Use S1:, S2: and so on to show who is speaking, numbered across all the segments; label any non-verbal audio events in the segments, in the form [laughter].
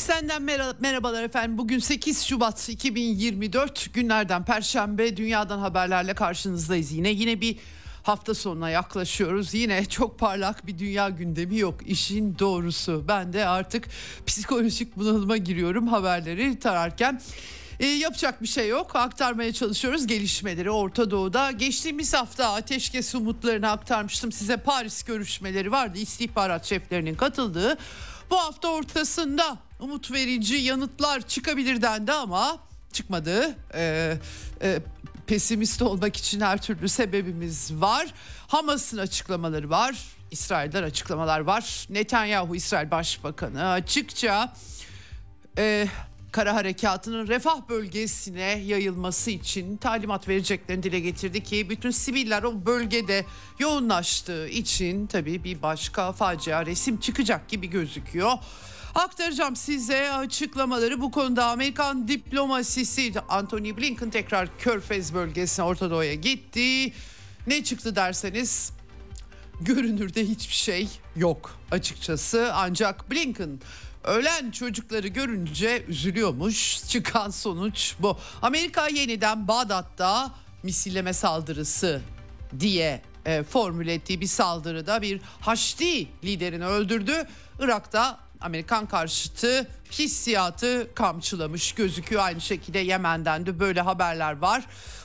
S1: Eksenden mera- merhabalar efendim. Bugün 8 Şubat 2024 günlerden Perşembe dünyadan haberlerle karşınızdayız yine. Yine bir hafta sonuna yaklaşıyoruz. Yine çok parlak bir dünya gündemi yok. İşin doğrusu ben de artık psikolojik bunalıma giriyorum haberleri tararken. E, yapacak bir şey yok. Aktarmaya çalışıyoruz gelişmeleri Orta Doğu'da. Geçtiğimiz hafta ateşkes umutlarını aktarmıştım size. Paris görüşmeleri vardı. İstihbarat şeflerinin katıldığı. Bu hafta ortasında umut verici yanıtlar çıkabilir dendi ama çıkmadı. Ee, e, pesimist olmak için her türlü sebebimiz var. Hamas'ın açıklamaları var. İsrail'den açıklamalar var. Netanyahu İsrail Başbakanı açıkça e, kara harekatının refah bölgesine yayılması için talimat vereceklerini dile getirdi ki bütün siviller o bölgede yoğunlaştığı için tabii bir başka facia resim çıkacak gibi gözüküyor. Aktaracağım size açıklamaları bu konuda Amerikan diplomasisi Anthony Blinken tekrar Körfez bölgesine Orta Doğu'ya gitti. Ne çıktı derseniz görünürde hiçbir şey yok açıkçası ancak Blinken ölen çocukları görünce üzülüyormuş. Çıkan sonuç bu. Amerika yeniden Bağdat'ta misilleme saldırısı diye e, formüle ettiği bir saldırıda bir Haçlı liderini öldürdü. Irak'ta Amerikan karşıtı hissiyatı kamçılamış gözüküyor. Aynı şekilde Yemen'den de böyle haberler var.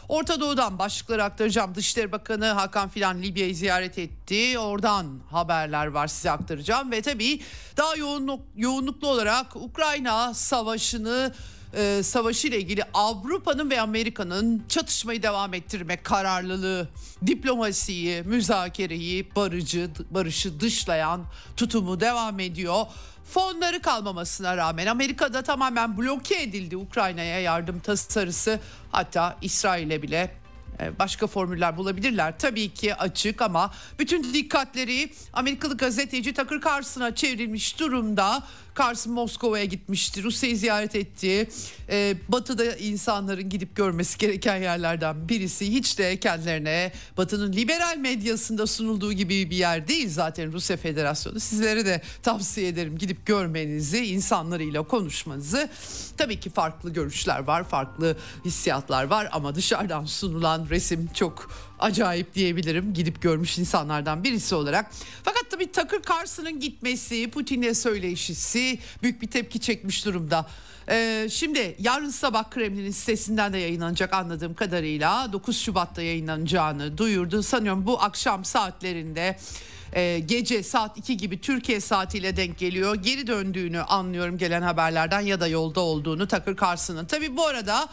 S1: Orta Doğu'dan başlıkları aktaracağım. Dışişleri Bakanı Hakan Filan Libya'yı ziyaret etti. Oradan haberler var size aktaracağım. Ve tabii daha yoğunluk, yoğunluklu olarak Ukrayna savaşını e, savaşı ile ilgili Avrupa'nın ve Amerika'nın çatışmayı devam ettirmek kararlılığı, diplomasiyi, müzakereyi, barıcı, barışı dışlayan tutumu devam ediyor. Fonları kalmamasına rağmen Amerika'da tamamen bloke edildi Ukrayna'ya yardım tasarısı. Hatta İsrail'e bile e, başka formüller bulabilirler. Tabii ki açık ama bütün dikkatleri Amerikalı gazeteci Tucker Carlson'a çevrilmiş durumda. Carson Moskova'ya gitmişti. Rusya'yı ziyaret etti. Ee, batı'da insanların gidip görmesi gereken yerlerden birisi. Hiç de kendilerine Batı'nın liberal medyasında sunulduğu gibi bir yer değil zaten Rusya Federasyonu. Sizlere de tavsiye ederim gidip görmenizi, insanlarıyla konuşmanızı. Tabii ki farklı görüşler var, farklı hissiyatlar var ama dışarıdan sunulan resim çok acayip diyebilirim gidip görmüş insanlardan birisi olarak. Fakat tabii Tucker Carlson'ın gitmesi, Putin'le söyleşisi büyük bir tepki çekmiş durumda. Ee, şimdi yarın sabah Kremlin'in sitesinden de yayınlanacak anladığım kadarıyla 9 Şubat'ta yayınlanacağını duyurdu. Sanıyorum bu akşam saatlerinde e, gece saat 2 gibi Türkiye saatiyle denk geliyor. Geri döndüğünü anlıyorum gelen haberlerden ya da yolda olduğunu Tucker Carlson'ın. Tabii bu arada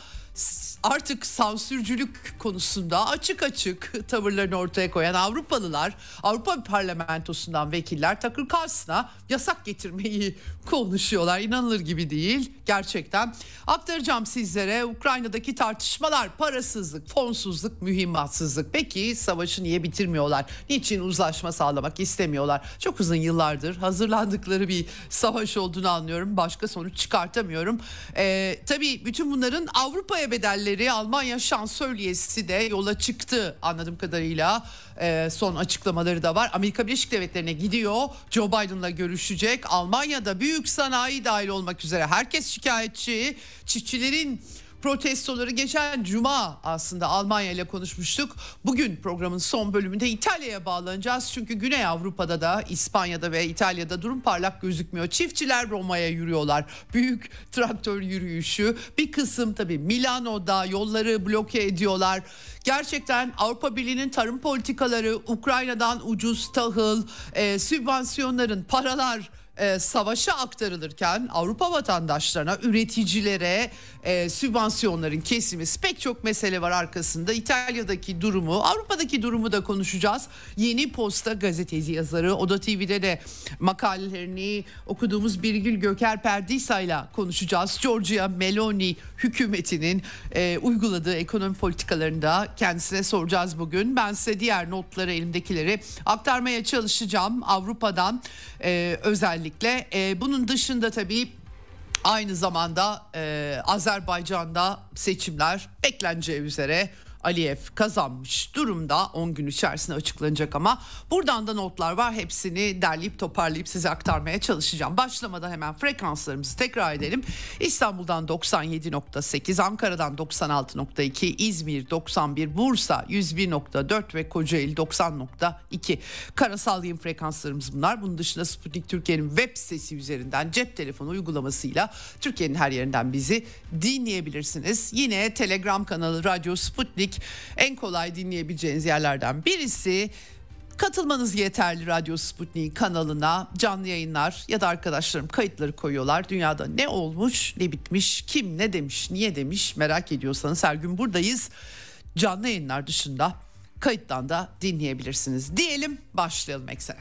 S1: artık sansürcülük konusunda açık açık tavırlarını ortaya koyan Avrupalılar, Avrupa Parlamentosu'ndan vekiller Takır Carlson'a yasak getirmeyi konuşuyorlar. İnanılır gibi değil gerçekten. Aktaracağım sizlere Ukrayna'daki tartışmalar, parasızlık, fonsuzluk, mühimmatsızlık. Peki savaşı niye bitirmiyorlar? Niçin uzlaşma sağlamak istemiyorlar? Çok uzun yıllardır hazırlandıkları bir savaş olduğunu anlıyorum. Başka sonuç çıkartamıyorum. Ee, tabii bütün bunların Avrupa'ya bedelleri Almanya şansölyesi de yola çıktı anladığım kadarıyla. Ee, son açıklamaları da var. Amerika Birleşik Devletleri'ne gidiyor. Joe Biden'la görüşecek. Almanya'da büyük sanayi dahil olmak üzere herkes şikayetçi. Çiftçilerin protestoları geçen cuma aslında Almanya ile konuşmuştuk. Bugün programın son bölümünde İtalya'ya bağlanacağız. Çünkü Güney Avrupa'da da İspanya'da ve İtalya'da durum parlak gözükmüyor. Çiftçiler Roma'ya yürüyorlar. Büyük traktör yürüyüşü. Bir kısım tabii Milano'da yolları bloke ediyorlar. Gerçekten Avrupa Birliği'nin tarım politikaları Ukrayna'dan ucuz tahıl, e, sübvansiyonların paralar e, savaşa aktarılırken Avrupa vatandaşlarına, üreticilere e, sübvansiyonların kesilmesi pek çok mesele var arkasında. İtalya'daki durumu, Avrupa'daki durumu da konuşacağız. Yeni Posta gazeteci yazarı, Oda TV'de de makalelerini okuduğumuz Birgül Göker Perdisa ile konuşacağız. Giorgia Meloni hükümetinin e, uyguladığı ekonomi politikalarında kendisine soracağız bugün. Ben size diğer notları elimdekileri aktarmaya çalışacağım Avrupa'dan e, özellikle. E, bunun dışında tabii aynı zamanda e, Azerbaycan'da seçimler bekleneceği üzere Aliyev kazanmış durumda 10 gün içerisinde açıklanacak ama buradan da notlar var hepsini derleyip toparlayıp size aktarmaya çalışacağım. Başlamadan hemen frekanslarımızı tekrar edelim. İstanbul'dan 97.8, Ankara'dan 96.2, İzmir 91, Bursa 101.4 ve Kocaeli 90.2. Karasal yayın frekanslarımız bunlar. Bunun dışında Sputnik Türkiye'nin web sitesi üzerinden cep telefonu uygulamasıyla Türkiye'nin her yerinden bizi dinleyebilirsiniz. Yine Telegram kanalı Radyo Sputnik en kolay dinleyebileceğiniz yerlerden birisi. Katılmanız yeterli Radyo Sputnik kanalına canlı yayınlar ya da arkadaşlarım kayıtları koyuyorlar. Dünyada ne olmuş, ne bitmiş, kim ne demiş, niye demiş merak ediyorsanız her gün buradayız. Canlı yayınlar dışında kayıttan da dinleyebilirsiniz. Diyelim başlayalım eksene.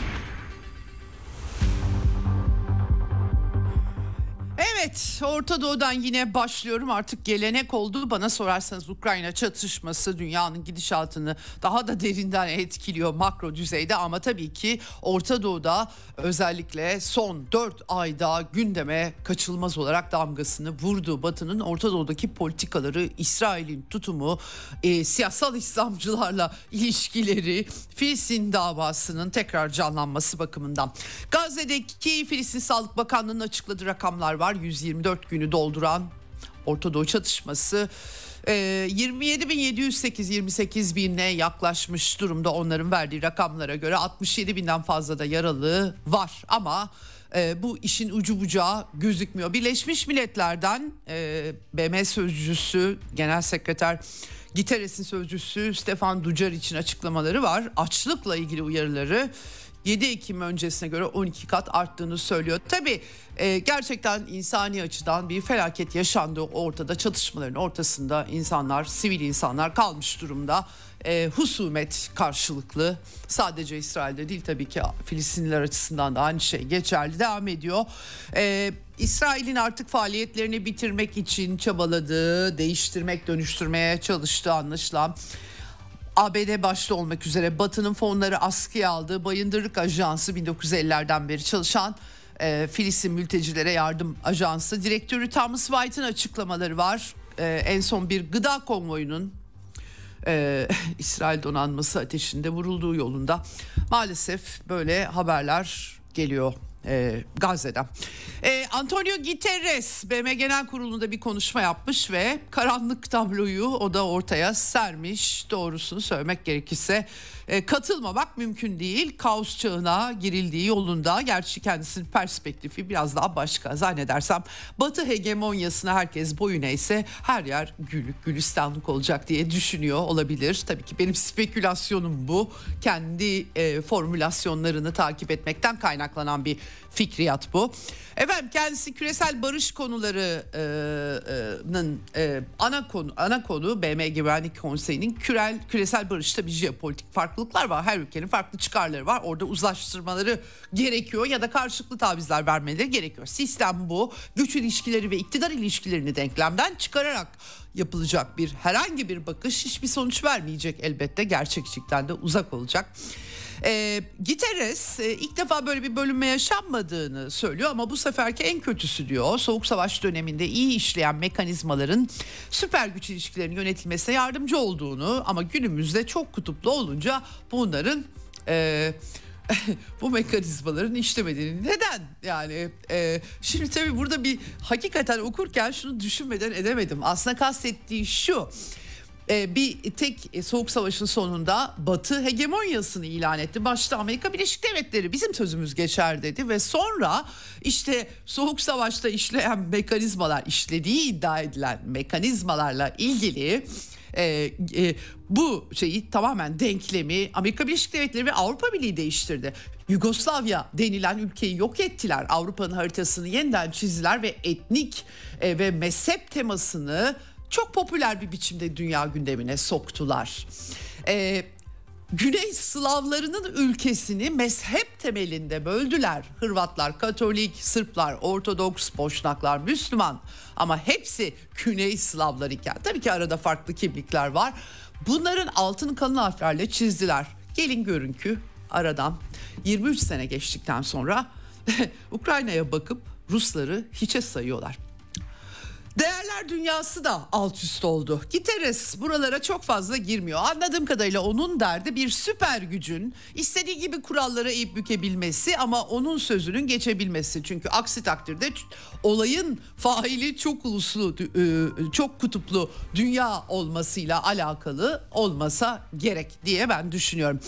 S1: Evet Orta Doğu'dan yine başlıyorum artık gelenek oldu bana sorarsanız Ukrayna çatışması dünyanın gidişatını daha da derinden etkiliyor makro düzeyde ama tabii ki Orta Doğu'da özellikle son 4 ayda gündeme kaçılmaz olarak damgasını vurdu. Batı'nın Orta Doğu'daki politikaları, İsrail'in tutumu, e, siyasal İslamcılarla ilişkileri, Filistin davasının tekrar canlanması bakımından. Gazze'deki Filistin Sağlık Bakanlığı'nın açıkladığı rakamlar var. 124 günü dolduran Orta Doğu çatışması 27.708-28 bine yaklaşmış durumda onların verdiği rakamlara göre 67 binden fazla da yaralı var ama e, bu işin ucu bucağı gözükmüyor. Birleşmiş Milletler'den e, BM sözcüsü Genel Sekreter Giteres'in sözcüsü Stefan Ducar için açıklamaları var. Açlıkla ilgili uyarıları 7 Ekim öncesine göre 12 kat arttığını söylüyor. Tabii e, gerçekten insani açıdan bir felaket yaşandı ortada çatışmaların ortasında insanlar sivil insanlar kalmış durumda. E, husumet karşılıklı sadece İsrail'de değil tabii ki Filistinliler açısından da aynı şey geçerli devam ediyor. E, İsrail'in artık faaliyetlerini bitirmek için çabaladığı, değiştirmek, dönüştürmeye çalıştığı anlaşılan ABD başta olmak üzere Batı'nın fonları askıya aldığı Bayındırlık Ajansı 1950'lerden beri çalışan e, Filistin Mültecilere Yardım Ajansı direktörü Thomas White'ın açıklamaları var. E, en son bir gıda konvoyunun e, [laughs] İsrail donanması ateşinde vurulduğu yolunda maalesef böyle haberler geliyor e, Gazze'den. E, Antonio Guterres BM Genel Kurulu'nda bir konuşma yapmış ve karanlık tabloyu o da ortaya sermiş. Doğrusunu söylemek gerekirse katılmamak mümkün değil. Kaos çağına girildiği yolunda. Gerçi kendisinin perspektifi biraz daha başka. Zannedersem Batı hegemonyasına herkes boyun eğse her yer güllük gülistanlık olacak diye düşünüyor olabilir. Tabii ki benim [laughs] spekülasyonum bu. Kendi e, formülasyonlarını takip etmekten kaynaklanan bir fikriyat bu. Efendim kendisi küresel barış konularının e, e, ana konu ana konu BM Güvenlik Konseyi'nin küresel barış tabii jeopolitik farklılıklar var. Her ülkenin farklı çıkarları var. Orada uzlaştırmaları gerekiyor ya da karşılıklı tavizler vermeleri gerekiyor. Sistem bu. Güç ilişkileri ve iktidar ilişkilerini denklemden çıkararak yapılacak bir herhangi bir bakış hiçbir sonuç vermeyecek elbette gerçekçilikten de uzak olacak. E, Guterres e, ilk defa böyle bir bölünme yaşanmadığını söylüyor ama bu seferki en kötüsü diyor. Soğuk Savaş döneminde iyi işleyen mekanizmaların süper güç ilişkilerinin yönetilmesine yardımcı olduğunu ama günümüzde çok kutuplu olunca bunların... E, [laughs] bu mekanizmaların işlemediğini neden yani e, şimdi tabii burada bir hakikaten okurken şunu düşünmeden edemedim aslında kastettiği şu bir tek soğuk savaşın sonunda Batı hegemonyasını ilan etti. Başta Amerika Birleşik Devletleri bizim sözümüz geçer dedi ve sonra işte soğuk savaşta işleyen mekanizmalar işlediği iddia edilen mekanizmalarla ilgili e, e, bu şeyi tamamen denklemi Amerika Birleşik Devletleri ve Avrupa Birliği değiştirdi. Yugoslavya denilen ülkeyi yok ettiler. Avrupa'nın haritasını yeniden çizdiler ve etnik e, ve mezhep temasını çok popüler bir biçimde dünya gündemine soktular. Ee, Güney Slavlarının ülkesini mezhep temelinde böldüler. Hırvatlar Katolik, Sırplar Ortodoks, Boşnaklar Müslüman ama hepsi Güney Slavlar iken tabii ki arada farklı kimlikler var. Bunların altın kalın harflerle çizdiler. Gelin görün ki aradan 23 sene geçtikten sonra [laughs] Ukrayna'ya bakıp Rusları hiçe sayıyorlar. Değerler dünyası da alt üst oldu. Giteres buralara çok fazla girmiyor. Anladığım kadarıyla onun derdi bir süper gücün istediği gibi kurallara eğip bükebilmesi ama onun sözünün geçebilmesi. Çünkü aksi takdirde olayın faili çok uluslu, e, çok kutuplu dünya olmasıyla alakalı olmasa gerek diye ben düşünüyorum.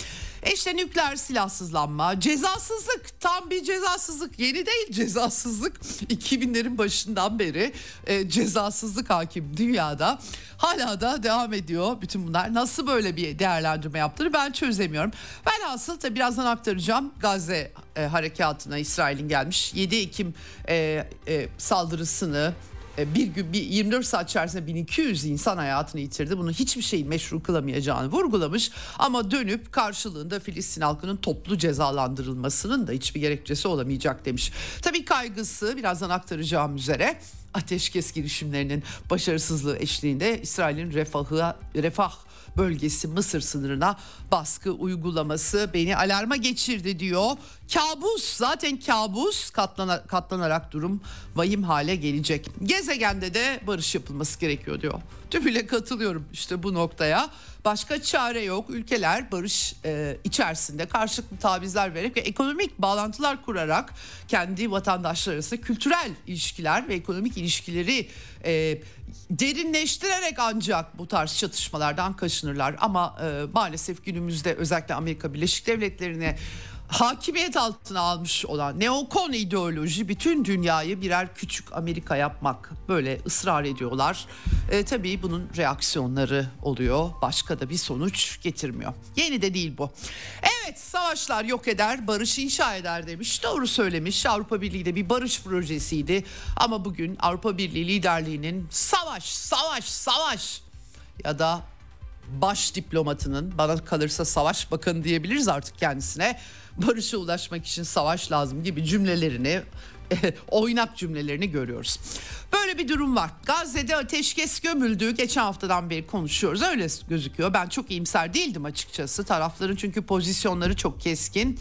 S1: İşte nükleer silahsızlanma, cezasızlık. Tam bir cezasızlık. Yeni değil cezasızlık. 2000'lerin başından beri e, cezasızlık hakim dünyada. Hala da devam ediyor bütün bunlar. Nasıl böyle bir değerlendirme yaptığını ben çözemiyorum. Ben asıl tabi birazdan aktaracağım. Gazze e, harekatına İsrail'in gelmiş 7 Ekim e, e, saldırısını e, bir gün bir 24 saat içerisinde 1200 insan hayatını yitirdi. Bunu hiçbir şeyin meşru kılamayacağını vurgulamış ama dönüp karşılığında Filistin halkının toplu cezalandırılmasının da hiçbir gerekçesi olamayacak demiş. Tabii kaygısı birazdan aktaracağım üzere ateşkes girişimlerinin başarısızlığı eşliğinde İsrail'in refahı refah bölgesi Mısır sınırına baskı uygulaması beni alarma geçirdi diyor. Kabus zaten kabus katlana, katlanarak durum vahim hale gelecek. Gezegende de barış yapılması gerekiyor diyor. Tümüyle katılıyorum işte bu noktaya. Başka çare yok. Ülkeler barış e, içerisinde karşılıklı tavizler vererek ve ekonomik bağlantılar kurarak kendi vatandaşları arasında kültürel ilişkiler ve ekonomik ilişkileri e, derinleştirerek ancak bu tarz çatışmalardan kaçınırlar. Ama e, maalesef günümüzde özellikle Amerika Birleşik Devletleri'ne hakimiyet altına almış olan neokon ideoloji bütün dünyayı birer küçük Amerika yapmak böyle ısrar ediyorlar. E, tabii bunun reaksiyonları oluyor. Başka da bir sonuç getirmiyor. Yeni de değil bu. Evet savaşlar yok eder, barış inşa eder demiş. Doğru söylemiş. Avrupa Birliği de bir barış projesiydi. Ama bugün Avrupa Birliği liderliğinin savaş, savaş, savaş ya da baş diplomatının bana kalırsa savaş bakanı diyebiliriz artık kendisine barışa ulaşmak için savaş lazım gibi cümlelerini [laughs] oynak cümlelerini görüyoruz. Böyle bir durum var. Gazze'de ateşkes gömüldü. Geçen haftadan beri konuşuyoruz. Öyle gözüküyor. Ben çok iyimser değildim açıkçası. Tarafların çünkü pozisyonları çok keskin.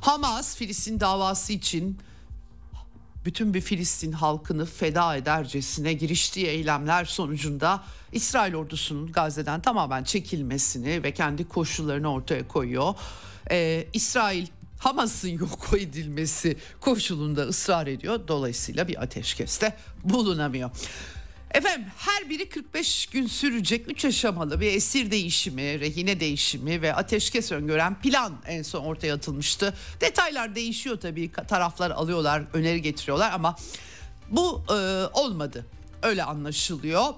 S1: Hamas Filistin davası için bütün bir Filistin halkını feda edercesine giriştiği eylemler sonucunda İsrail ordusunun Gazze'den tamamen çekilmesini ve kendi koşullarını ortaya koyuyor. Ee, İsrail Hamas'ın yok [laughs] edilmesi koşulunda ısrar ediyor. Dolayısıyla bir ateşkeste bulunamıyor. Efendim her biri 45 gün sürecek 3 aşamalı bir esir değişimi, rehine değişimi ve ateşkes öngören plan en son ortaya atılmıştı. Detaylar değişiyor tabii taraflar alıyorlar, öneri getiriyorlar ama bu e, olmadı. Öyle anlaşılıyor.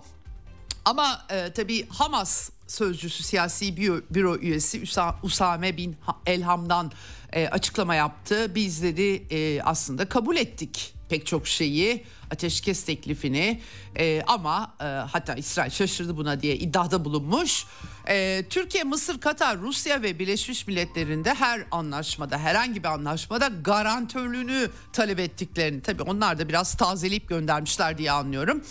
S1: Ama e, tabii Hamas sözcüsü siyasi büro, büro üyesi Usame bin Elham'dan e, açıklama yaptı. Biz dedi e, aslında kabul ettik pek çok şeyi ateşkes teklifini e, ama e, hatta İsrail şaşırdı buna diye iddiada bulunmuş. E, Türkiye, Mısır, Katar, Rusya ve Birleşmiş Milletler'inde her anlaşmada herhangi bir anlaşmada garantörlüğünü talep ettiklerini tabii onlar da biraz tazeleyip göndermişler diye anlıyorum.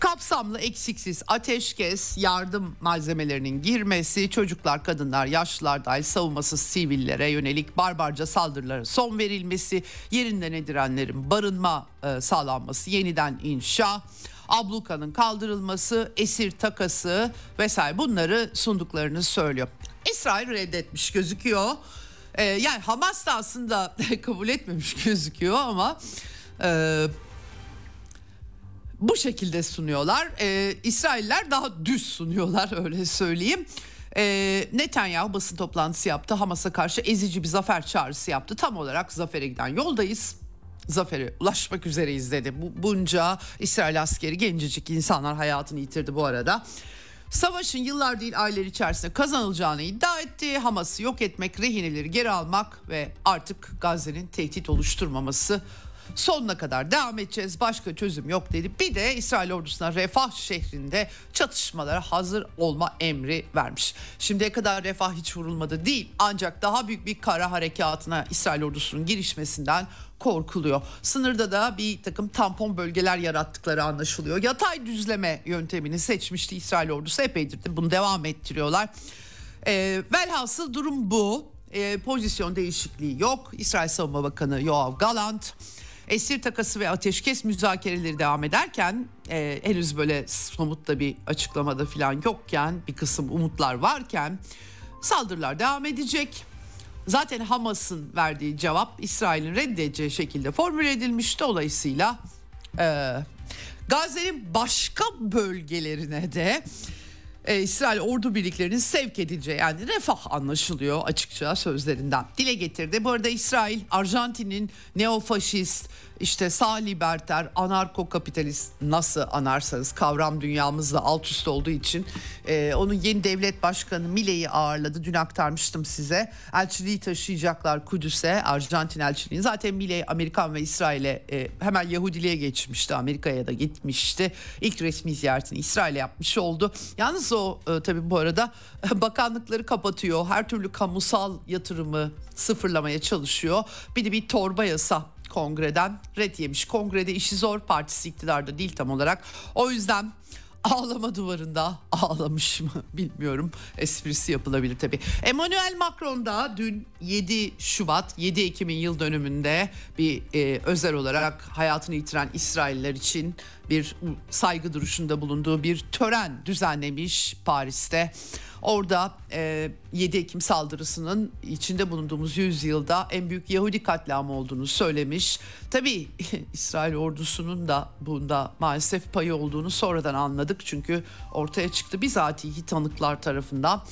S1: Kapsamlı eksiksiz ateşkes, yardım malzemelerinin girmesi, çocuklar, kadınlar, yaşlılar dahil savunmasız sivillere yönelik barbarca saldırılara son verilmesi, yerinden edilenlerin barınma e, sağlanması, yeniden inşa, ablukanın kaldırılması, esir takası vesaire bunları sunduklarını söylüyor. İsrail reddetmiş gözüküyor. E, yani Hamas da aslında [laughs] kabul etmemiş gözüküyor ama e, bu şekilde sunuyorlar. E, İsrailler daha düz sunuyorlar [laughs] öyle söyleyeyim. E, Netanyahu basın toplantısı yaptı. Hamas'a karşı ezici bir zafer çağrısı yaptı. Tam olarak zafere giden yoldayız. Zafere ulaşmak üzereyiz dedi. Bu, bunca İsrail askeri gencecik insanlar hayatını yitirdi bu arada. Savaşın yıllar değil aylar içerisinde kazanılacağını iddia etti. Hamas'ı yok etmek, rehineleri geri almak ve artık Gazze'nin tehdit oluşturmaması sonuna kadar devam edeceğiz. Başka çözüm yok dedi. Bir de İsrail ordusuna Refah şehrinde çatışmalara hazır olma emri vermiş. Şimdiye kadar Refah hiç vurulmadı değil. Ancak daha büyük bir kara harekatına İsrail ordusunun girişmesinden korkuluyor. Sınırda da bir takım tampon bölgeler yarattıkları anlaşılıyor. Yatay düzleme yöntemini seçmişti İsrail ordusu epeydir de bunu devam ettiriyorlar. E, velhasıl durum bu. E, pozisyon değişikliği yok. İsrail Savunma Bakanı Yoav Galant esir takası ve ateşkes müzakereleri devam ederken e, henüz böyle somut da bir açıklamada falan yokken bir kısım umutlar varken saldırılar devam edecek. Zaten Hamas'ın verdiği cevap İsrail'in reddedeceği şekilde formüle edilmiş. Dolayısıyla e, Gazze'nin başka bölgelerine de e, İsrail ordu birliklerinin sevk edileceği yani refah anlaşılıyor açıkça sözlerinden dile getirdi. Bu arada İsrail Arjantin'in neofaşist işte sağ liberter, anarko kapitalist nasıl anarsanız kavram dünyamızda alt üst olduğu için e, onun yeni devlet başkanı Mile'yi ağırladı. Dün aktarmıştım size. Elçiliği taşıyacaklar Kudüs'e, Arjantin elçiliğini. Zaten Mile Amerikan ve İsrail'e e, hemen Yahudiliğe geçmişti. Amerika'ya da gitmişti. İlk resmi ziyaretini İsrail'e yapmış oldu. Yalnız o e, tabii bu arada [laughs] bakanlıkları kapatıyor. Her türlü kamusal yatırımı sıfırlamaya çalışıyor. Bir de bir torba yasa kongreden red yemiş. Kongrede işi zor partisi iktidarda değil tam olarak. O yüzden ağlama duvarında ağlamış mı [laughs] bilmiyorum. Esprisi yapılabilir tabii. Emmanuel Macron da dün 7 Şubat 7 Ekim'in yıl dönümünde bir e, özel olarak hayatını yitiren İsrailler için bir saygı duruşunda bulunduğu bir tören düzenlemiş Paris'te. Orada e, 7 Ekim saldırısının içinde bulunduğumuz yüzyılda en büyük Yahudi katliamı olduğunu söylemiş. Tabii [laughs] İsrail ordusunun da bunda maalesef payı olduğunu sonradan anladık. Çünkü ortaya çıktı bizatihi tanıklar tarafından.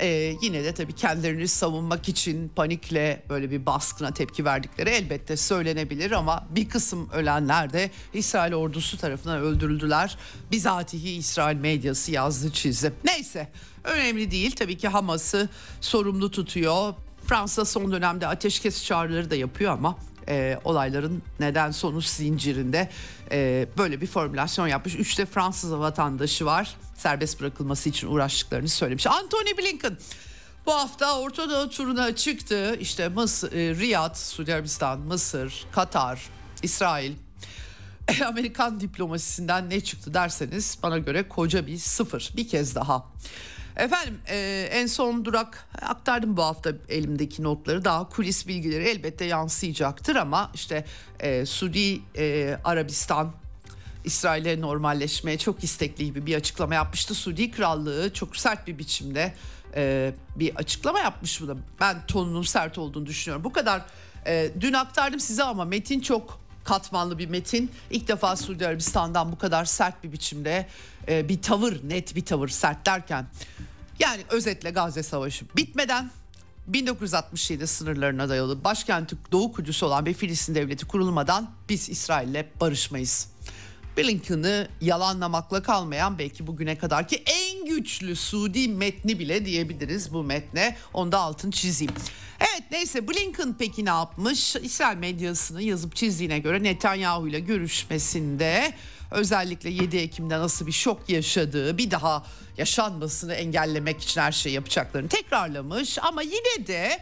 S1: Ee, yine de tabii kendilerini savunmak için panikle böyle bir baskına tepki verdikleri elbette söylenebilir ama bir kısım ölenler de İsrail ordusu tarafından öldürüldüler. Bizatihi İsrail medyası yazdı çizdi. Neyse önemli değil tabii ki Hamas'ı sorumlu tutuyor. Fransa son dönemde ateşkes çağrıları da yapıyor ama e, olayların neden sonuç zincirinde e, böyle bir formülasyon yapmış. Üçte Fransız vatandaşı var. Serbest bırakılması için uğraştıklarını söylemiş. Anthony Blinken bu hafta Orta Doğu turuna çıktı. İşte Mısır, e, Riyad, Suudi Arabistan, Mısır, Katar, İsrail, Amerikan diplomasisinden ne çıktı derseniz bana göre koca bir sıfır bir kez daha. Efendim e, en son durak aktardım bu hafta elimdeki notları daha kulis bilgileri elbette yansıyacaktır ama işte e, Suudi e, Arabistan İsrail'e normalleşmeye çok istekli gibi bir açıklama yapmıştı. Suudi Krallığı çok sert bir biçimde e, bir açıklama yapmış bu da. Ben tonunun sert olduğunu düşünüyorum. Bu kadar e, dün aktardım size ama metin çok katmanlı bir metin. İlk defa Suudi Arabistan'dan bu kadar sert bir biçimde e, bir tavır, net bir tavır sert derken yani özetle Gazze Savaşı bitmeden 1967 sınırlarına dayalı başkenti Doğu Kudüs olan bir Filistin devleti kurulmadan biz İsrail'le barışmayız. Blinken'ı yalanlamakla kalmayan belki bugüne kadarki en güçlü Suudi metni bile diyebiliriz bu metne. Onda altın çizeyim. Evet neyse Blinken peki ne yapmış? İsrail medyasını yazıp çizdiğine göre Netanyahu ile görüşmesinde özellikle 7 Ekim'de nasıl bir şok yaşadığı bir daha yaşanmasını engellemek için her şey yapacaklarını tekrarlamış ama yine de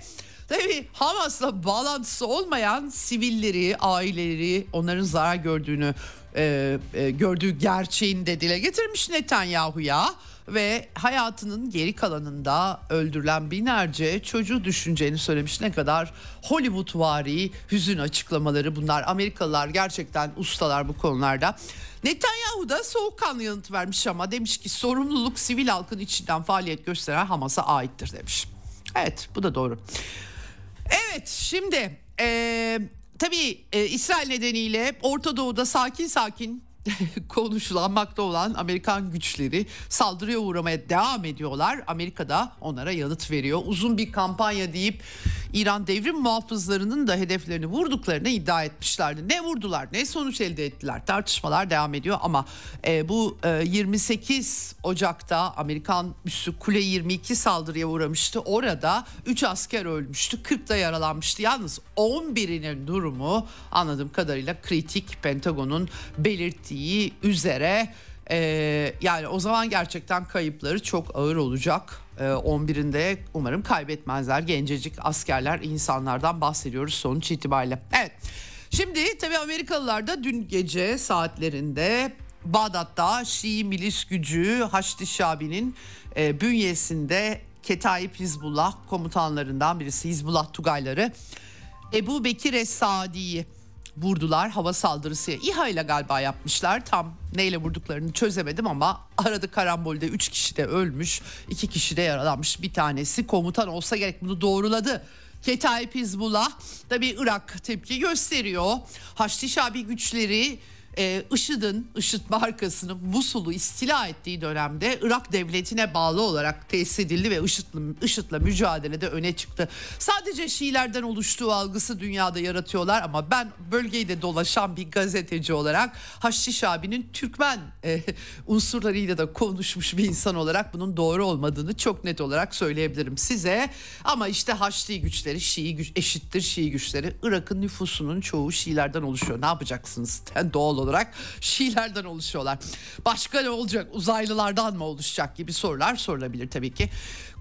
S1: Tabii Hamas'la bağlantısı olmayan sivilleri, aileleri, onların zarar gördüğünü e, e, gördüğü gerçeğini de dile getirmiş Netanyahu'ya ve hayatının geri kalanında öldürülen binlerce çocuğu düşüneceğini söylemiş. Ne kadar Hollywoodvari hüzün açıklamaları bunlar. Amerikalılar gerçekten ustalar bu konularda. Netanyahu da soğukkanlı yanıt vermiş ama demiş ki sorumluluk sivil halkın içinden faaliyet gösteren Hamas'a aittir demiş. Evet bu da doğru. Evet şimdi e, tabii e, İsrail nedeniyle Orta Doğu'da sakin sakin [laughs] konuşulanmakta olan Amerikan güçleri saldırıya uğramaya devam ediyorlar. Amerika da onlara yanıt veriyor. Uzun bir kampanya deyip İran devrim muhafızlarının da hedeflerini vurduklarını iddia etmişlerdi. Ne vurdular ne sonuç elde ettiler tartışmalar devam ediyor ama e, bu e, 28 Ocak'ta Amerikan üssü Kule 22 saldırıya uğramıştı. Orada 3 asker ölmüştü 40 da yaralanmıştı. Yalnız 11'inin durumu anladığım kadarıyla kritik Pentagon'un belirttiği üzere e, yani o zaman gerçekten kayıpları çok ağır olacak. 11'inde umarım kaybetmezler. Gencecik askerler, insanlardan bahsediyoruz sonuç itibariyle. Evet. Şimdi tabii Amerikalılar da dün gece saatlerinde Bağdat'ta Şii milis gücü Haçlı Şabi'nin e, bünyesinde Ketayip Hizbullah komutanlarından birisi Hizbullah Tugayları Ebu Bekir Es-Sadi'yi vurdular hava saldırısı. İHA ile galiba yapmışlar. Tam neyle vurduklarını çözemedim ama aradı karambolde 3 kişi de ölmüş. 2 kişi de yaralanmış. Bir tanesi komutan olsa gerek bunu doğruladı. Ketayip Hizbullah da bir Irak tepki gösteriyor. Haçlı Şabi güçleri e, IŞİD'in, IŞİD markasını Musul'u istila ettiği dönemde Irak devletine bağlı olarak tesis edildi ve IŞİD'le, IŞİD'le mücadelede öne çıktı. Sadece Şiilerden oluştuğu algısı dünyada yaratıyorlar ama ben bölgeyi de dolaşan bir gazeteci olarak Haçlı Şabi'nin Türkmen e, [laughs] unsurlarıyla da konuşmuş bir insan olarak bunun doğru olmadığını çok net olarak söyleyebilirim size. Ama işte Haçlı güçleri Şii güç eşittir Şii güçleri. Irak'ın nüfusunun çoğu Şiilerden oluşuyor. Ne yapacaksınız? [laughs] Doğal olarak Şiilerden oluşuyorlar. Başka ne olacak? Uzaylılardan mı oluşacak gibi sorular sorulabilir tabii ki.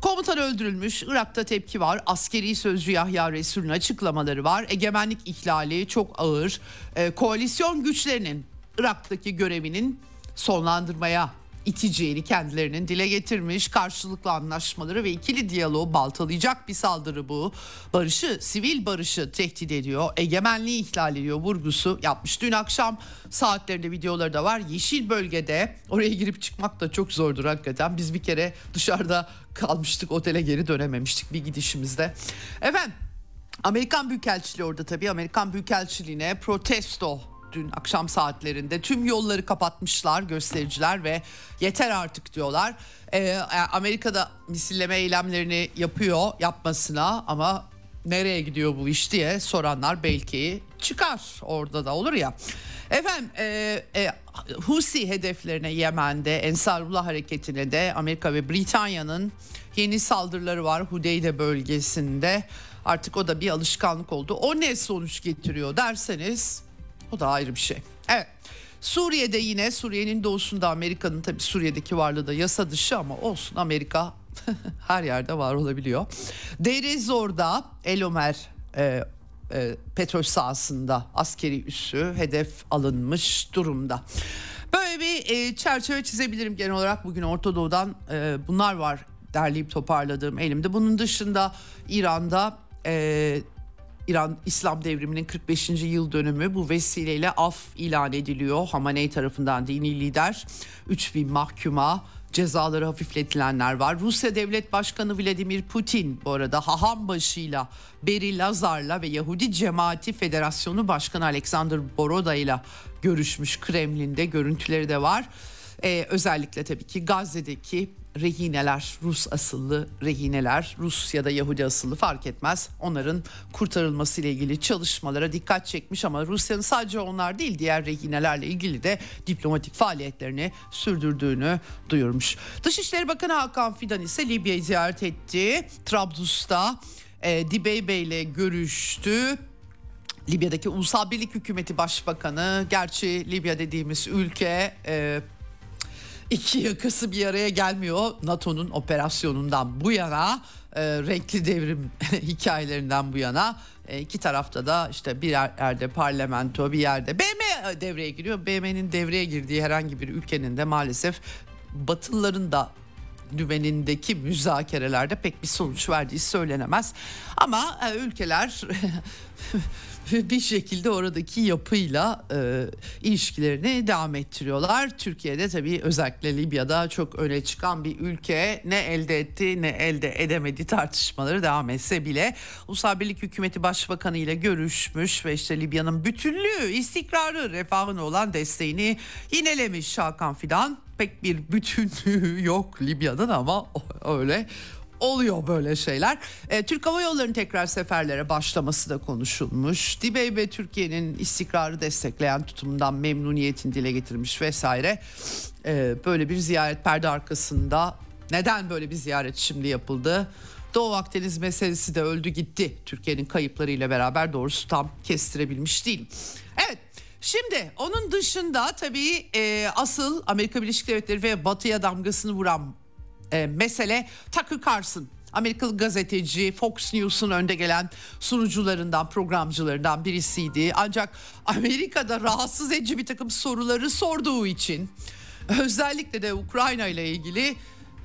S1: Komutan öldürülmüş. Irak'ta tepki var. Askeri sözcü Yahya Resul'ün açıklamaları var. Egemenlik ihlali çok ağır. Ee, koalisyon güçlerinin Irak'taki görevinin sonlandırmaya iteceğini kendilerinin dile getirmiş. Karşılıklı anlaşmaları ve ikili diyaloğu baltalayacak bir saldırı bu. Barışı, sivil barışı tehdit ediyor. Egemenliği ihlal ediyor vurgusu yapmış. Dün akşam saatlerinde videoları da var. Yeşil bölgede oraya girip çıkmak da çok zordur hakikaten. Biz bir kere dışarıda kalmıştık otele geri dönememiştik bir gidişimizde. Efendim Amerikan Büyükelçiliği orada tabii. Amerikan Büyükelçiliğine protesto dün akşam saatlerinde tüm yolları kapatmışlar göstericiler ve yeter artık diyorlar. Ee, Amerika'da misilleme eylemlerini yapıyor yapmasına ama nereye gidiyor bu iş diye soranlar belki çıkar orada da olur ya. Efendim e, e, Husi hedeflerine Yemen'de Ensarullah hareketine de Amerika ve Britanya'nın yeni saldırıları var Hudeyde bölgesinde. Artık o da bir alışkanlık oldu. O ne sonuç getiriyor derseniz o da ayrı bir şey. Evet. Suriye'de yine Suriye'nin doğusunda Amerika'nın tabii Suriye'deki varlığı da yasa dışı ama olsun Amerika [laughs] her yerde var olabiliyor. Deir Zor'da El Omer e, e, petrol sahasında askeri üssü hedef alınmış durumda. Böyle bir e, çerçeve çizebilirim genel olarak bugün Orta Doğu'dan e, bunlar var derleyip toparladığım elimde. Bunun dışında İran'da e, İran İslam devriminin 45. yıl dönümü bu vesileyle af ilan ediliyor. Hamaney tarafından dini lider 3000 mahkuma cezaları hafifletilenler var. Rusya Devlet Başkanı Vladimir Putin bu arada haham başıyla Beri Lazar'la ve Yahudi Cemaati Federasyonu Başkanı Alexander Boroda ile görüşmüş Kremlin'de görüntüleri de var. Ee, özellikle tabii ki Gazze'deki rehineler, Rus asıllı rehineler, Rus ya da Yahudi asıllı fark etmez. Onların kurtarılması ile ilgili çalışmalara dikkat çekmiş ama Rusya'nın sadece onlar değil diğer rehinelerle ilgili de diplomatik faaliyetlerini sürdürdüğünü duyurmuş. Dışişleri Bakanı Hakan Fidan ise Libya'yı ziyaret etti. Trablus'ta e, Dibeybe ile görüştü. Libya'daki Ulusal Birlik Hükümeti Başbakanı, gerçi Libya dediğimiz ülke e, iki yakası bir araya gelmiyor. NATO'nun operasyonundan bu yana e, renkli devrim [laughs] hikayelerinden bu yana e, iki tarafta da işte bir yerde parlamento bir yerde BM devreye giriyor. BM'nin devreye girdiği herhangi bir ülkenin de maalesef Batılıların da dümenindeki müzakerelerde pek bir sonuç verdiği söylenemez. Ama e, ülkeler [laughs] bir şekilde oradaki yapıyla e, ilişkilerini devam ettiriyorlar. Türkiye'de tabii özellikle Libya'da çok öne çıkan bir ülke ne elde etti ne elde edemedi tartışmaları devam etse bile Ulusal Birlik Hükümeti Başbakanı ile görüşmüş ve işte Libya'nın bütünlüğü, istikrarı, refahına olan desteğini yinelemiş Hakan Fidan. Pek bir bütünlüğü yok Libya'dan ama öyle oluyor böyle şeyler. E, Türk Hava Yolları'nın tekrar seferlere başlaması da konuşulmuş. Dibey ve Türkiye'nin istikrarı destekleyen tutumundan memnuniyetini dile getirmiş vesaire. E, böyle bir ziyaret perde arkasında neden böyle bir ziyaret şimdi yapıldı? Doğu Akdeniz meselesi de öldü gitti. Türkiye'nin kayıplarıyla beraber doğrusu tam kestirebilmiş değil. Evet Şimdi onun dışında tabii e, asıl Amerika Birleşik Devletleri ve Batı'ya damgasını vuran e, mesele Tucker Carlson. Amerikalı gazeteci Fox News'un önde gelen sunucularından, programcılarından birisiydi. Ancak Amerika'da rahatsız edici bir takım soruları sorduğu için özellikle de Ukrayna ile ilgili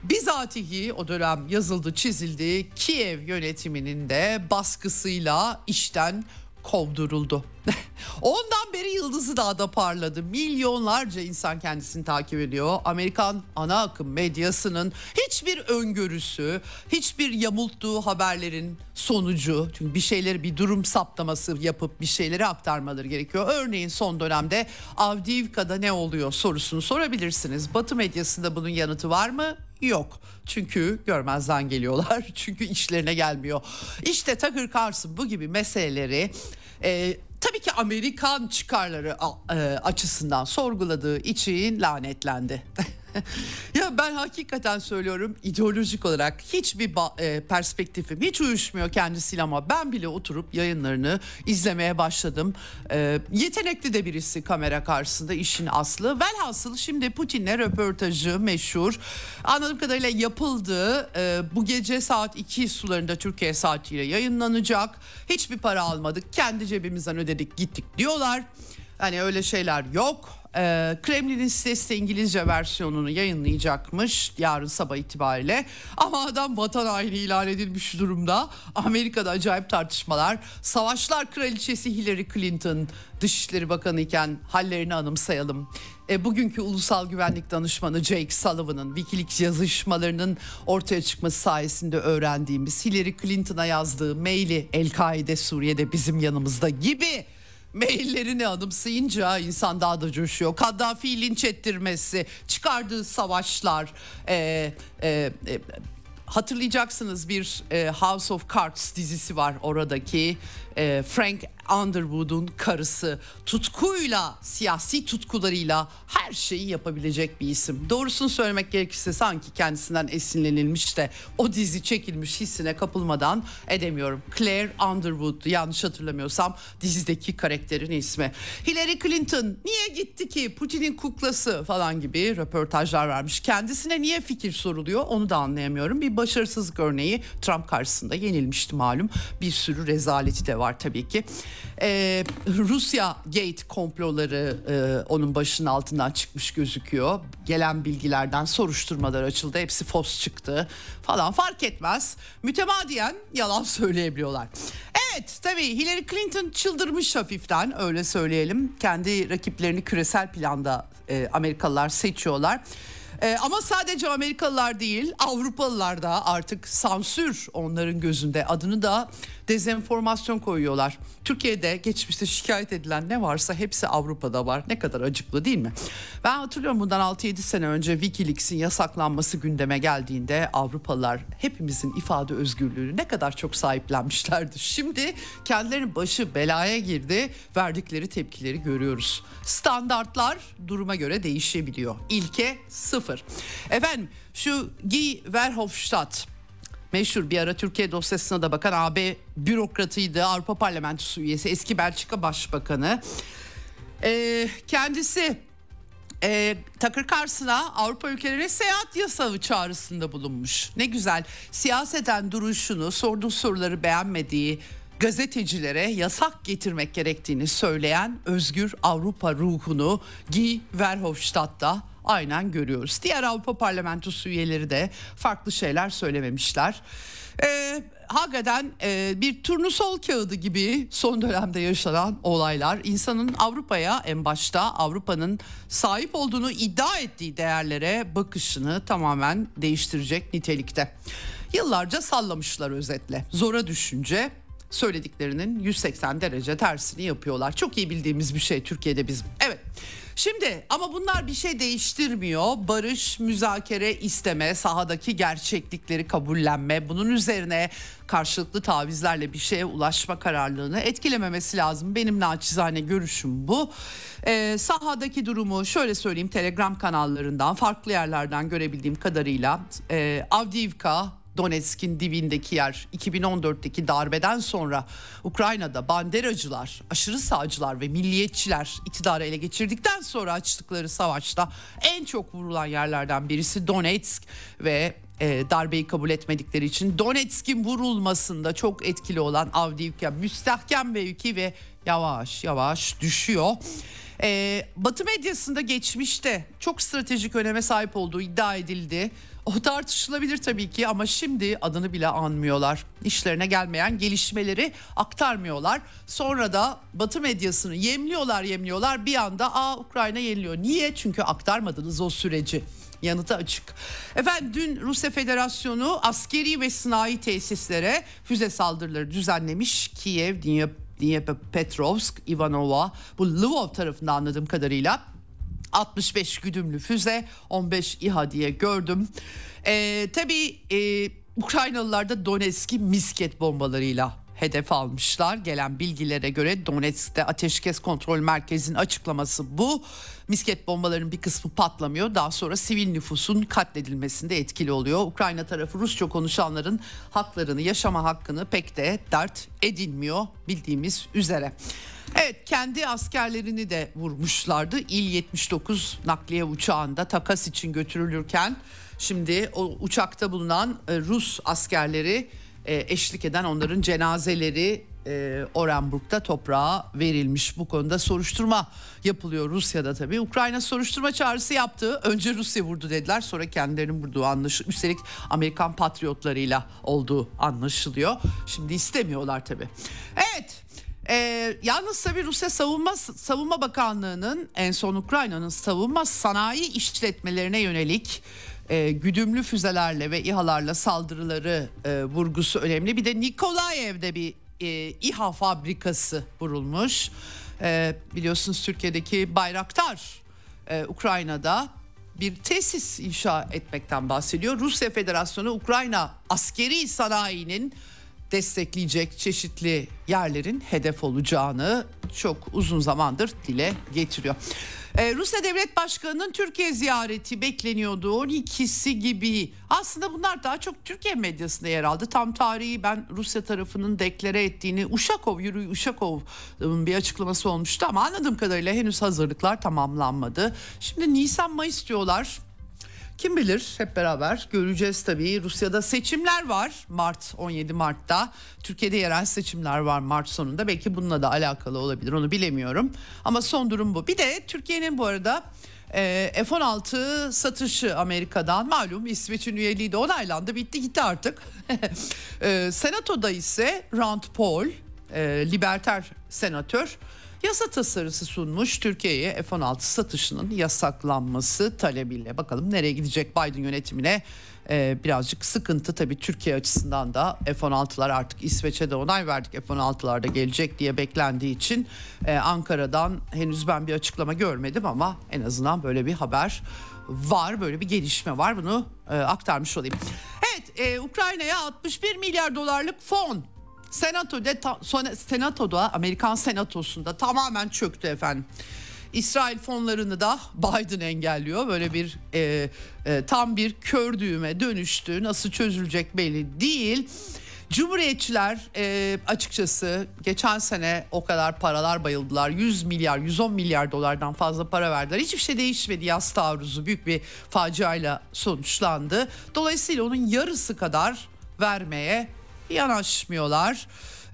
S1: bizatihi o dönem yazıldı, çizildi. Kiev yönetiminin de baskısıyla işten kovduruldu. [laughs] Ondan beri Yıldızı Dağ'da parladı. Milyonlarca insan kendisini takip ediyor. Amerikan ana akım medyasının hiçbir öngörüsü, hiçbir yamulttuğu haberlerin sonucu. Çünkü bir şeyleri bir durum saptaması yapıp bir şeyleri aktarmaları gerekiyor. Örneğin son dönemde Avdiivka'da ne oluyor sorusunu sorabilirsiniz. Batı medyasında bunun yanıtı var mı? Yok. Çünkü görmezden geliyorlar. [laughs] Çünkü işlerine gelmiyor. İşte Tucker Carlson bu gibi meseleleri e, tabii ki Amerikan çıkarları e, açısından sorguladığı için lanetlendi. [laughs] [laughs] ya ben hakikaten söylüyorum ideolojik olarak hiçbir e, perspektifim hiç uyuşmuyor kendisiyle ama ben bile oturup yayınlarını izlemeye başladım. E, yetenekli de birisi kamera karşısında işin aslı. Velhasıl şimdi Putin'le röportajı meşhur. Anladığım kadarıyla yapıldı. E, bu gece saat 2 sularında Türkiye saatiyle yayınlanacak. Hiçbir para almadık. Kendi cebimizden ödedik gittik diyorlar. Hani öyle şeyler yok e, Kremlin'in sitesi İngilizce versiyonunu yayınlayacakmış yarın sabah itibariyle. Ama adam vatan haini ilan edilmiş durumda. Amerika'da acayip tartışmalar. Savaşlar kraliçesi Hillary Clinton Dışişleri Bakanı iken hallerini anımsayalım. E, bugünkü ulusal güvenlik danışmanı Jake Sullivan'ın Wikileaks yazışmalarının ortaya çıkması sayesinde öğrendiğimiz Hillary Clinton'a yazdığı maili El-Kaide Suriye'de bizim yanımızda gibi maillerini anımsayınca insan daha da coşuyor. Kaddafi linç ettirmesi, çıkardığı savaşlar, e, e, e, hatırlayacaksınız bir e, House of Cards dizisi var oradaki e, Frank Underwood'un karısı tutkuyla siyasi tutkularıyla her şeyi yapabilecek bir isim. Doğrusunu söylemek gerekirse sanki kendisinden esinlenilmiş de o dizi çekilmiş hissine kapılmadan edemiyorum. Claire Underwood yanlış hatırlamıyorsam dizideki karakterin ismi. Hillary Clinton niye gitti ki Putin'in kuklası falan gibi röportajlar vermiş. Kendisine niye fikir soruluyor onu da anlayamıyorum. Bir başarısızlık örneği Trump karşısında yenilmişti malum. Bir sürü rezaleti de var var tabii ki. Ee, Rusya Gate komploları e, onun başının altından çıkmış gözüküyor. Gelen bilgilerden soruşturmalar açıldı. Hepsi fos çıktı falan fark etmez. Mütemadiyen yalan [laughs] söyleyebiliyorlar. Evet tabii Hillary Clinton çıldırmış hafiften öyle söyleyelim. Kendi rakiplerini küresel planda e, Amerikalılar seçiyorlar. Ee, ama sadece Amerikalılar değil Avrupalılar da artık sansür onların gözünde adını da dezenformasyon koyuyorlar. Türkiye'de geçmişte şikayet edilen ne varsa hepsi Avrupa'da var. Ne kadar acıklı değil mi? Ben hatırlıyorum bundan 6-7 sene önce Wikileaks'in yasaklanması gündeme geldiğinde Avrupalılar hepimizin ifade özgürlüğünü ne kadar çok sahiplenmişlerdi. [laughs] Şimdi kendilerinin başı belaya girdi. Verdikleri tepkileri görüyoruz. Standartlar duruma göre değişebiliyor. İlke sıfır. Efendim şu Guy Verhofstadt meşhur bir ara Türkiye dosyasına da bakan AB bürokratıydı. Avrupa Parlamentosu üyesi, eski Belçika Başbakanı. Ee, kendisi e, Takır Carson'a Avrupa ülkelerine seyahat yasağı çağrısında bulunmuş. Ne güzel siyaseten duruşunu, sorduğu soruları beğenmediği gazetecilere yasak getirmek gerektiğini söyleyen özgür Avrupa ruhunu Guy Verhofstadt'ta aynen görüyoruz. Diğer Avrupa Parlamentosu üyeleri de farklı şeyler söylememişler. Ee, hakikaten e, bir turnusol kağıdı gibi son dönemde yaşanan olaylar insanın Avrupa'ya en başta Avrupa'nın sahip olduğunu iddia ettiği değerlere bakışını tamamen değiştirecek nitelikte. Yıllarca sallamışlar özetle. Zora düşünce söylediklerinin 180 derece tersini yapıyorlar. Çok iyi bildiğimiz bir şey Türkiye'de bizim. Evet. Şimdi ama bunlar bir şey değiştirmiyor. Barış, müzakere isteme, sahadaki gerçeklikleri kabullenme, bunun üzerine karşılıklı tavizlerle bir şeye ulaşma kararlılığını etkilememesi lazım. Benim naçizane görüşüm bu. Ee, sahadaki durumu şöyle söyleyeyim Telegram kanallarından farklı yerlerden görebildiğim kadarıyla e, Avdiivka Donetsk'in dibindeki yer 2014'teki darbeden sonra Ukrayna'da banderacılar, aşırı sağcılar ve milliyetçiler iktidarı ele geçirdikten sonra açtıkları savaşta en çok vurulan yerlerden birisi Donetsk ve e, darbeyi kabul etmedikleri için Donetsk'in vurulmasında çok etkili olan Avdiivka müstahkem mevki ve yavaş yavaş düşüyor. Ee, Batı medyasında geçmişte çok stratejik öneme sahip olduğu iddia edildi. O tartışılabilir tabii ki ama şimdi adını bile anmıyorlar. İşlerine gelmeyen gelişmeleri aktarmıyorlar. Sonra da Batı medyasını yemliyorlar yemliyorlar bir anda aa Ukrayna yeniliyor. Niye? Çünkü aktarmadınız o süreci. Yanıtı açık. Efendim dün Rusya Federasyonu askeri ve sanayi tesislere füze saldırıları düzenlemiş. Kiev, Dnipropetrovsk, Ivanova bu Lvov tarafında anladığım kadarıyla 65 güdümlü füze 15 İHA diye gördüm. Ee, tabii e, Ukraynalılar da Donetsk'i misket bombalarıyla hedef almışlar. Gelen bilgilere göre Donetsk'te ateşkes kontrol merkezinin açıklaması bu. Misket bombaların bir kısmı patlamıyor. Daha sonra sivil nüfusun katledilmesinde etkili oluyor. Ukrayna tarafı Rusça konuşanların haklarını, yaşama hakkını pek de dert edinmiyor bildiğimiz üzere. Evet kendi askerlerini de vurmuşlardı. İl 79 nakliye uçağında takas için götürülürken şimdi o uçakta bulunan e, Rus askerleri e, eşlik eden onların cenazeleri e, Orenburg'da toprağa verilmiş. Bu konuda soruşturma yapılıyor Rusya'da tabii. Ukrayna soruşturma çağrısı yaptı. Önce Rusya vurdu dediler sonra kendilerinin vurduğu anlaşılıyor. Üstelik Amerikan patriotlarıyla olduğu anlaşılıyor. Şimdi istemiyorlar tabii. Evet ee, yalnız tabii Rusya Savunma Savunma Bakanlığı'nın en son Ukrayna'nın savunma sanayi işletmelerine yönelik e, güdümlü füzelerle ve İHA'larla saldırıları e, vurgusu önemli. Bir de Nikolayev'de bir e, İHA fabrikası vurulmuş. E, biliyorsunuz Türkiye'deki Bayraktar e, Ukrayna'da bir tesis inşa etmekten bahsediyor. Rusya Federasyonu Ukrayna askeri sanayinin destekleyecek çeşitli yerlerin hedef olacağını çok uzun zamandır dile getiriyor. Ee, Rusya Devlet Başkanı'nın Türkiye ziyareti bekleniyordu. 12'si gibi. Aslında bunlar daha çok Türkiye medyasında yer aldı. Tam tarihi ben Rusya tarafının deklare ettiğini Uşakov, Yuri Uşakov'un bir açıklaması olmuştu ama anladığım kadarıyla henüz hazırlıklar tamamlanmadı. Şimdi Nisan-Mayıs diyorlar. Kim bilir hep beraber göreceğiz tabii. Rusya'da seçimler var Mart 17 Mart'ta. Türkiye'de yerel seçimler var Mart sonunda. Belki bununla da alakalı olabilir onu bilemiyorum. Ama son durum bu. Bir de Türkiye'nin bu arada e, F-16 satışı Amerika'dan malum İsveç'in üyeliği de onaylandı bitti gitti artık. [laughs] e, Senato'da ise Rand Paul e, liberter senatör yasa tasarısı sunmuş. Türkiye'ye F-16 satışının yasaklanması talebiyle. Bakalım nereye gidecek Biden yönetimine? Ee, birazcık sıkıntı tabii Türkiye açısından da. F-16'lar artık İsveç'e de onay verdik. F-16'lar da gelecek diye beklendiği için e, Ankara'dan henüz ben bir açıklama görmedim ama en azından böyle bir haber var böyle bir gelişme var. Bunu e, aktarmış olayım. Evet e, Ukrayna'ya 61 milyar dolarlık fon Senato'da, Senato'da Amerikan Senatosu'nda tamamen çöktü efendim. İsrail fonlarını da Biden engelliyor. Böyle bir e, e, tam bir kör düğüme dönüştü. Nasıl çözülecek belli değil. Cumhuriyetçiler e, açıkçası geçen sene o kadar paralar bayıldılar. 100 milyar, 110 milyar dolardan fazla para verdiler. Hiçbir şey değişmedi. Yaz taarruzu büyük bir faciayla sonuçlandı. Dolayısıyla onun yarısı kadar vermeye yanaşmıyorlar.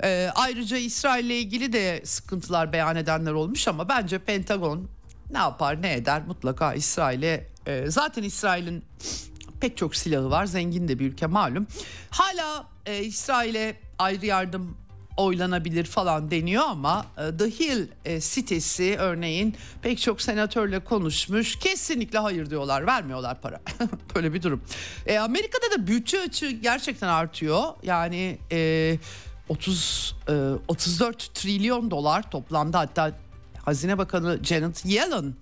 S1: Ee, ayrıca İsrail ile ilgili de sıkıntılar beyan edenler olmuş ama bence Pentagon ne yapar ne eder mutlaka İsrail'e e, zaten İsrail'in pek çok silahı var zengin de bir ülke malum. Hala e, İsrail'e ayrı yardım oylanabilir falan deniyor ama e, The Hill e, sitesi örneğin pek çok senatörle konuşmuş. Kesinlikle hayır diyorlar vermiyorlar para. [laughs] Böyle bir durum. E, Amerika'da da bütçe açığı gerçekten artıyor. Yani e, 30 e, 34 trilyon dolar toplamda hatta Hazine Bakanı Janet Yellen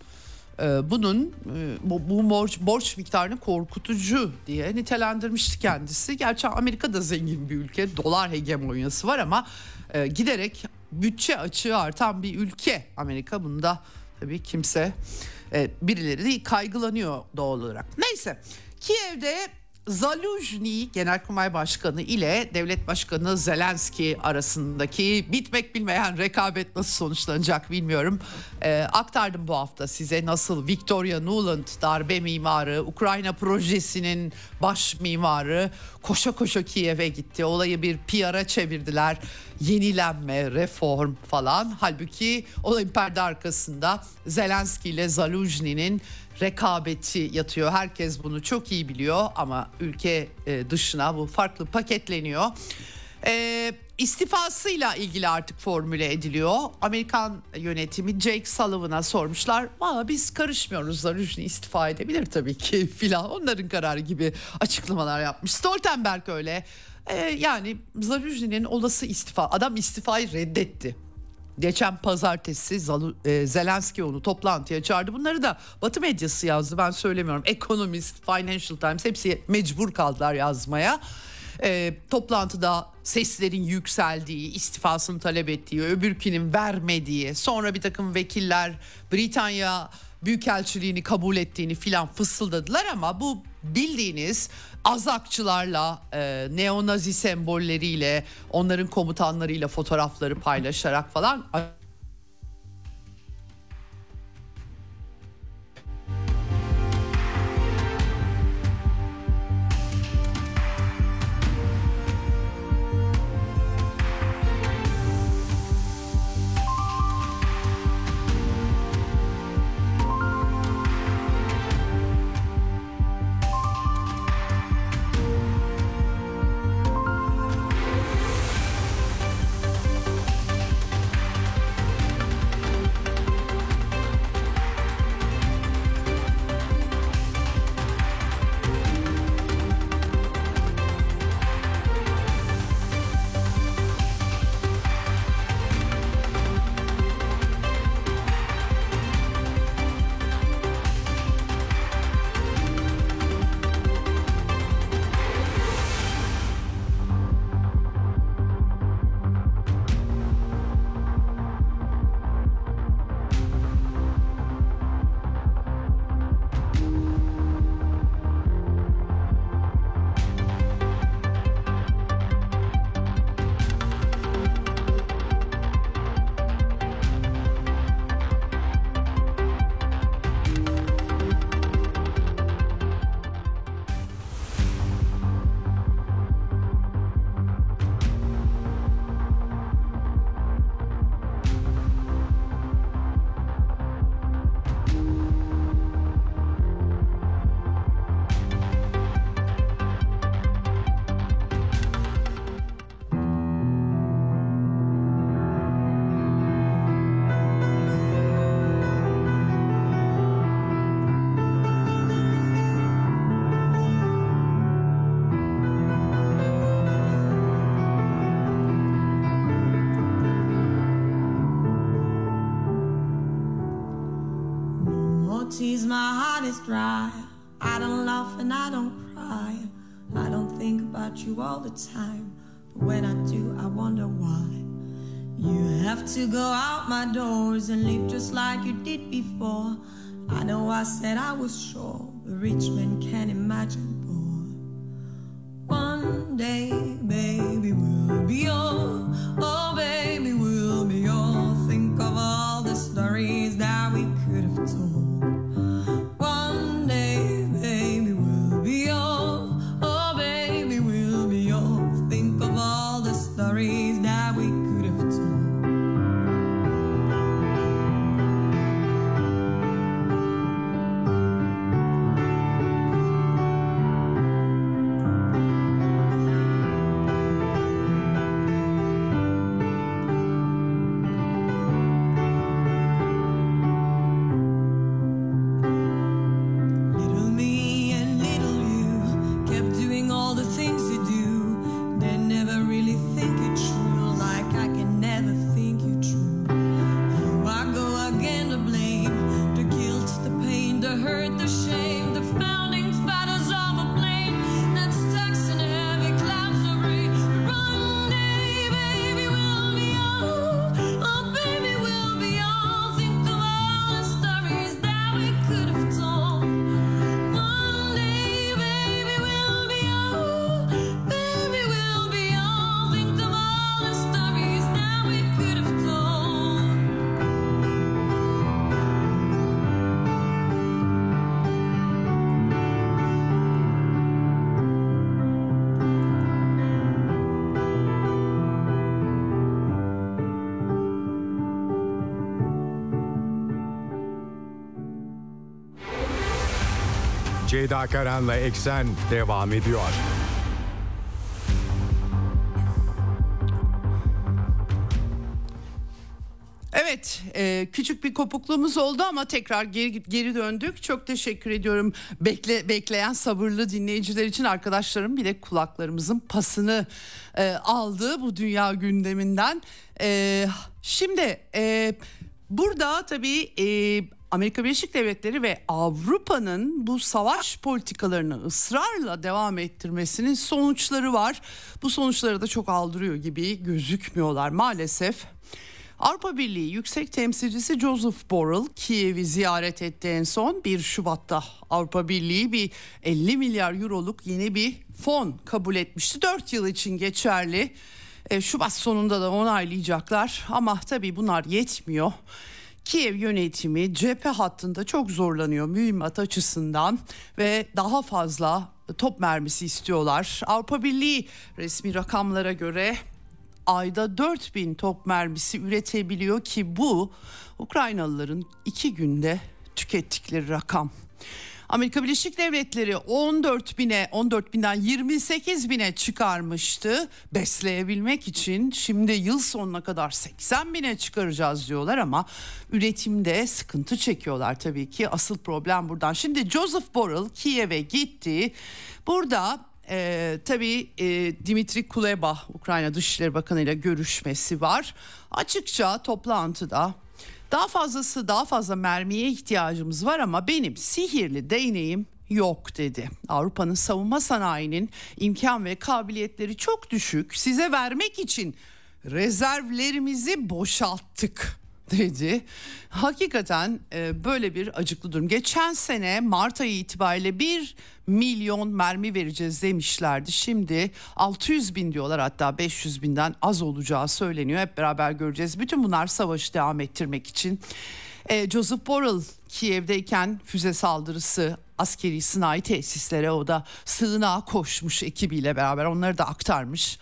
S1: bunun e, bu, bu borç, borç miktarını korkutucu diye nitelendirmişti kendisi. Gerçi Amerika da zengin bir ülke, dolar hegemonyası var ama e, giderek bütçe açığı artan bir ülke Amerika. Bunda tabii kimse birileri kaygılanıyor doğal olarak. Neyse Kiev'de Zaluzhny Genelkurmay Başkanı ile Devlet Başkanı Zelenski arasındaki bitmek bilmeyen rekabet nasıl sonuçlanacak bilmiyorum. Ee, aktardım bu hafta size nasıl Victoria Nuland darbe mimarı, Ukrayna projesinin baş mimarı koşa koşa Kiev'e gitti. Olayı bir PR'a çevirdiler. Yenilenme, reform falan. Halbuki olayın perde arkasında Zelenski ile Zaluzhny'nin rekabeti yatıyor. Herkes bunu çok iyi biliyor ama ülke e, dışına bu farklı paketleniyor. E, istifasıyla ilgili artık formüle ediliyor. Amerikan yönetimi Jake Sullivan'a sormuşlar. Valla biz karışmıyoruz. Zarujni istifa edebilir tabii ki [laughs] filan. Onların kararı gibi açıklamalar yapmış. Stoltenberg öyle. E, yani Zarujni'nin olası istifa. Adam istifayı reddetti geçen pazartesi e, Zelenski onu toplantıya çağırdı. Bunları da Batı medyası yazdı ben söylemiyorum. Economist, Financial Times hepsi mecbur kaldılar yazmaya. E, toplantıda seslerin yükseldiği, istifasını talep ettiği, öbürkünün vermediği, sonra bir takım vekiller Britanya Büyükelçiliğini kabul ettiğini filan fısıldadılar ama bu bildiğiniz azakçılarla, e, neonazi sembolleriyle, onların komutanlarıyla fotoğrafları paylaşarak falan
S2: dry. I don't laugh and I don't cry. I don't think about you all the time. But when I do, I wonder why. You have to go out my doors and live just like you did before. I know I said I was sure, but rich men can't imagine poor.
S3: Ceyda Karan'la Eksen devam ediyor.
S1: Evet e, küçük bir kopukluğumuz oldu ama tekrar geri, geri döndük. Çok teşekkür ediyorum Bekle, bekleyen sabırlı dinleyiciler için arkadaşlarım bile kulaklarımızın pasını e, aldı bu dünya gündeminden. E, şimdi e, burada tabii Amerika Birleşik Devletleri ve Avrupa'nın bu savaş politikalarını ısrarla devam ettirmesinin sonuçları var. Bu sonuçları da çok aldırıyor gibi gözükmüyorlar maalesef. Avrupa Birliği Yüksek Temsilcisi Joseph Borrell Kiev'i ziyaret etti en son 1 Şubat'ta. Avrupa Birliği bir 50 milyar euroluk yeni bir fon kabul etmişti. 4 yıl için geçerli. E, Şubat sonunda da onaylayacaklar ama tabii bunlar yetmiyor. Kiev yönetimi cephe hattında çok zorlanıyor mühimmat açısından ve daha fazla top mermisi istiyorlar. Avrupa Birliği resmi rakamlara göre ayda 4000 top mermisi üretebiliyor ki bu Ukraynalıların iki günde tükettikleri rakam. Amerika Birleşik Devletleri 14 bine 14 binden 28 bine çıkarmıştı besleyebilmek için şimdi yıl sonuna kadar 80 bine çıkaracağız diyorlar ama üretimde sıkıntı çekiyorlar tabii ki asıl problem buradan. Şimdi Joseph Borrell Kiev'e gitti burada ee, tabii e, Dimitri Kuleba Ukrayna Dışişleri Bakanı ile görüşmesi var. Açıkça toplantıda daha fazlası daha fazla mermiye ihtiyacımız var ama benim sihirli değneğim yok dedi. Avrupa'nın savunma sanayinin imkan ve kabiliyetleri çok düşük. Size vermek için rezervlerimizi boşalttık dedi. Hakikaten e, böyle bir acıklı durum. Geçen sene Mart ayı itibariyle bir milyon mermi vereceğiz demişlerdi. Şimdi 600 bin diyorlar hatta 500 binden az olacağı söyleniyor. Hep beraber göreceğiz. Bütün bunlar savaşı devam ettirmek için. E, Joseph Borrell Kiev'deyken füze saldırısı askeri sınai tesislere o da sığınağa koşmuş ekibiyle beraber onları da aktarmış.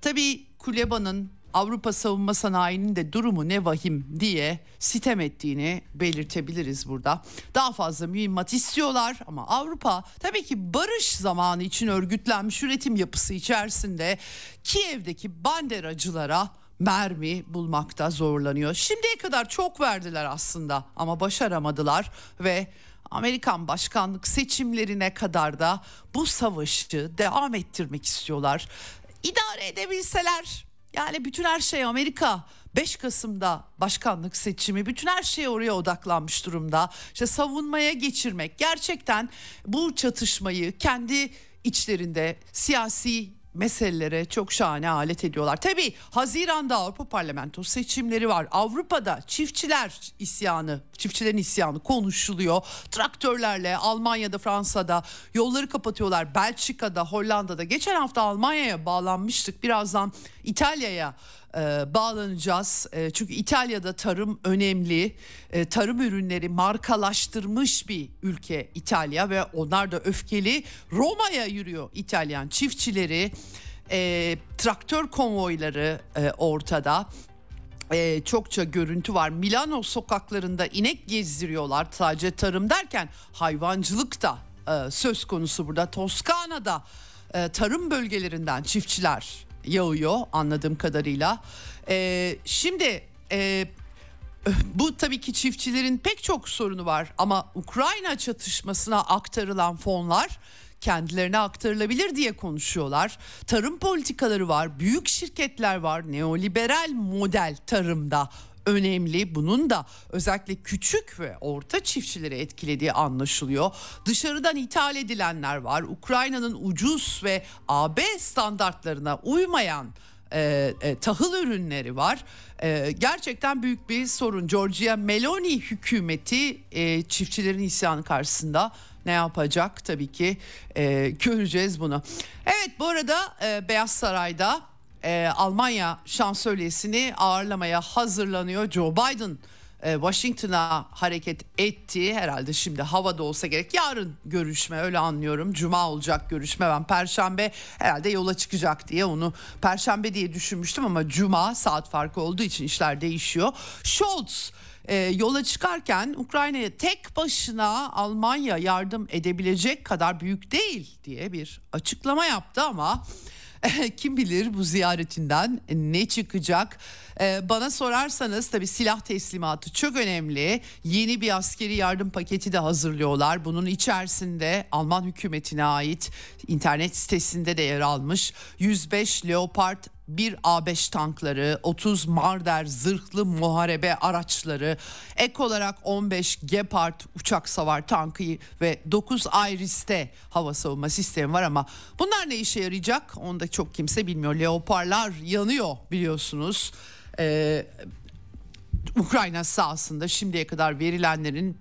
S1: Tabii Kuleba'nın Avrupa savunma sanayinin de durumu ne vahim diye sitem ettiğini belirtebiliriz burada. Daha fazla mühimmat istiyorlar ama Avrupa tabii ki barış zamanı için örgütlenmiş üretim yapısı içerisinde Kiev'deki banderacılara mermi bulmakta zorlanıyor. Şimdiye kadar çok verdiler aslında ama başaramadılar ve Amerikan başkanlık seçimlerine kadar da bu savaşı devam ettirmek istiyorlar. İdare edebilseler yani bütün her şey Amerika. 5 Kasım'da başkanlık seçimi bütün her şey oraya odaklanmış durumda. İşte savunmaya geçirmek gerçekten bu çatışmayı kendi içlerinde siyasi meselelere çok şahane alet ediyorlar. Tabii Haziran'da Avrupa Parlamento seçimleri var. Avrupa'da çiftçiler isyanı, çiftçilerin isyanı konuşuluyor. Traktörlerle Almanya'da, Fransa'da yolları kapatıyorlar. Belçika'da, Hollanda'da. Geçen hafta Almanya'ya bağlanmıştık. Birazdan İtalya'ya e, bağlanacağız. E, çünkü İtalya'da tarım önemli. E, tarım ürünleri markalaştırmış bir ülke İtalya ve onlar da öfkeli. Roma'ya yürüyor İtalyan çiftçileri. E, traktör konvoyları e, ortada. Ee, çokça görüntü var. Milano sokaklarında inek gezdiriyorlar. Sadece tarım derken hayvancılık da e, söz konusu burada. Toskana'da e, tarım bölgelerinden çiftçiler yağıyor anladığım kadarıyla. Ee, şimdi e, bu tabii ki çiftçilerin pek çok sorunu var ama Ukrayna çatışmasına aktarılan fonlar kendilerine aktarılabilir diye konuşuyorlar. Tarım politikaları var, büyük şirketler var, neoliberal model tarımda önemli. Bunun da özellikle küçük ve orta çiftçileri etkilediği anlaşılıyor. Dışarıdan ithal edilenler var. Ukrayna'nın ucuz ve AB standartlarına uymayan e, e, tahıl ürünleri var. E, gerçekten büyük bir sorun. Georgia Meloni hükümeti e, çiftçilerin isyanı karşısında ne yapacak tabii ki e, göreceğiz bunu. Evet bu arada e, Beyaz Saray'da e, Almanya şansölyesini ağırlamaya hazırlanıyor. Joe Biden. E, Washington'a hareket etti. Herhalde şimdi havada olsa gerek. Yarın görüşme öyle anlıyorum. Cuma olacak görüşme ben perşembe. Herhalde yola çıkacak diye onu perşembe diye düşünmüştüm ama cuma saat farkı olduğu için işler değişiyor. Scholz e, yola çıkarken Ukrayna'ya tek başına Almanya yardım edebilecek kadar büyük değil diye bir açıklama yaptı ama [laughs] kim bilir bu ziyaretinden ne çıkacak? Ee, bana sorarsanız tabii silah teslimatı çok önemli. Yeni bir askeri yardım paketi de hazırlıyorlar. Bunun içerisinde Alman hükümetine ait internet sitesinde de yer almış 105 Leopard bir A5 tankları, 30 Marder zırhlı muharebe araçları, ek olarak 15 Gepard uçak savar tankı ve 9 Iris'te hava savunma sistemi var ama bunlar ne işe yarayacak? Onu da çok kimse bilmiyor. Leopardlar yanıyor biliyorsunuz. Ee, Ukrayna sahasında şimdiye kadar verilenlerin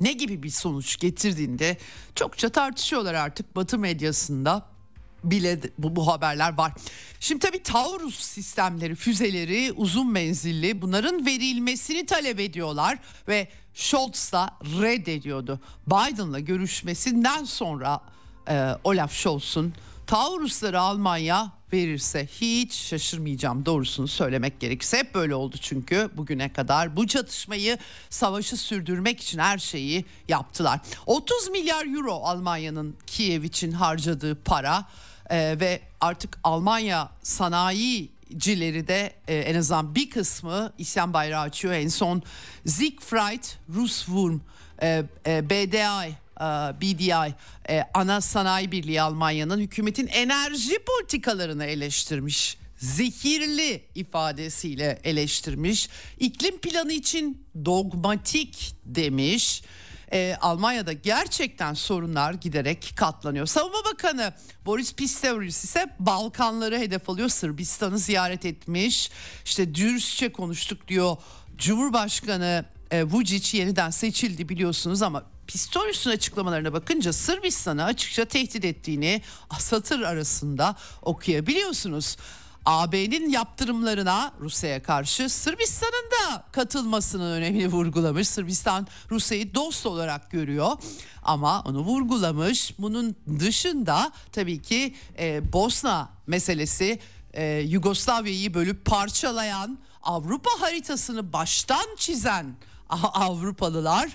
S1: ne gibi bir sonuç getirdiğinde çokça tartışıyorlar artık Batı medyasında bile bu, bu haberler var. Şimdi tabii Taurus sistemleri, füzeleri uzun menzilli bunların verilmesini talep ediyorlar ve Scholz da reddediyordu. Biden'la görüşmesinden sonra e, Olaf Scholz'un Taurusları Almanya verirse hiç şaşırmayacağım doğrusunu söylemek gerekirse. Hep böyle oldu çünkü bugüne kadar bu çatışmayı savaşı sürdürmek için her şeyi yaptılar. 30 milyar euro Almanya'nın Kiev için harcadığı para ee, ve artık Almanya sanayicileri de e, en azından bir kısmı isyan bayrağı açıyor. En son Siegfried Ruswurm e, e, BDI e, BDI e, ana sanayi birliği Almanya'nın hükümetin enerji politikalarını eleştirmiş. Zehirli ifadesiyle eleştirmiş. İklim planı için dogmatik demiş e, Almanya'da gerçekten sorunlar giderek katlanıyor. Savunma Bakanı Boris Pistorius ise Balkanları hedef alıyor. Sırbistan'ı ziyaret etmiş. İşte dürüstçe konuştuk diyor. Cumhurbaşkanı e, Vucic yeniden seçildi biliyorsunuz ama Pistorius'un açıklamalarına bakınca Sırbistan'ı açıkça tehdit ettiğini satır arasında okuyabiliyorsunuz. AB'nin yaptırımlarına Rusya'ya karşı Sırbistan'ın da katılmasının önemini vurgulamış. Sırbistan Rusya'yı dost olarak görüyor ama onu vurgulamış. Bunun dışında tabii ki e, Bosna meselesi e, Yugoslavya'yı bölüp parçalayan Avrupa haritasını baştan çizen [laughs] Avrupalılar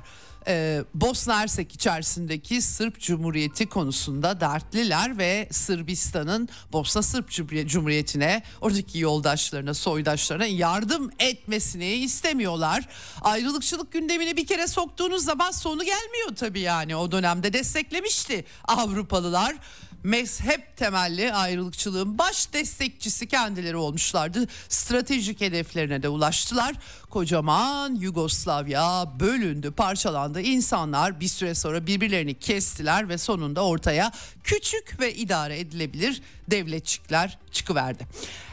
S1: e, Bosna Hersek içerisindeki Sırp Cumhuriyeti konusunda dertliler ve Sırbistan'ın Bosna Sırp Cumhuriyeti'ne oradaki yoldaşlarına soydaşlarına yardım etmesini istemiyorlar. Ayrılıkçılık gündemine bir kere soktuğunuz zaman sonu gelmiyor tabii yani o dönemde desteklemişti Avrupalılar mezhep temelli ayrılıkçılığın baş destekçisi kendileri olmuşlardı. Stratejik hedeflerine de ulaştılar. Kocaman Yugoslavya bölündü, parçalandı. İnsanlar bir süre sonra birbirlerini kestiler ve sonunda ortaya küçük ve idare edilebilir devletçikler çıkıverdi.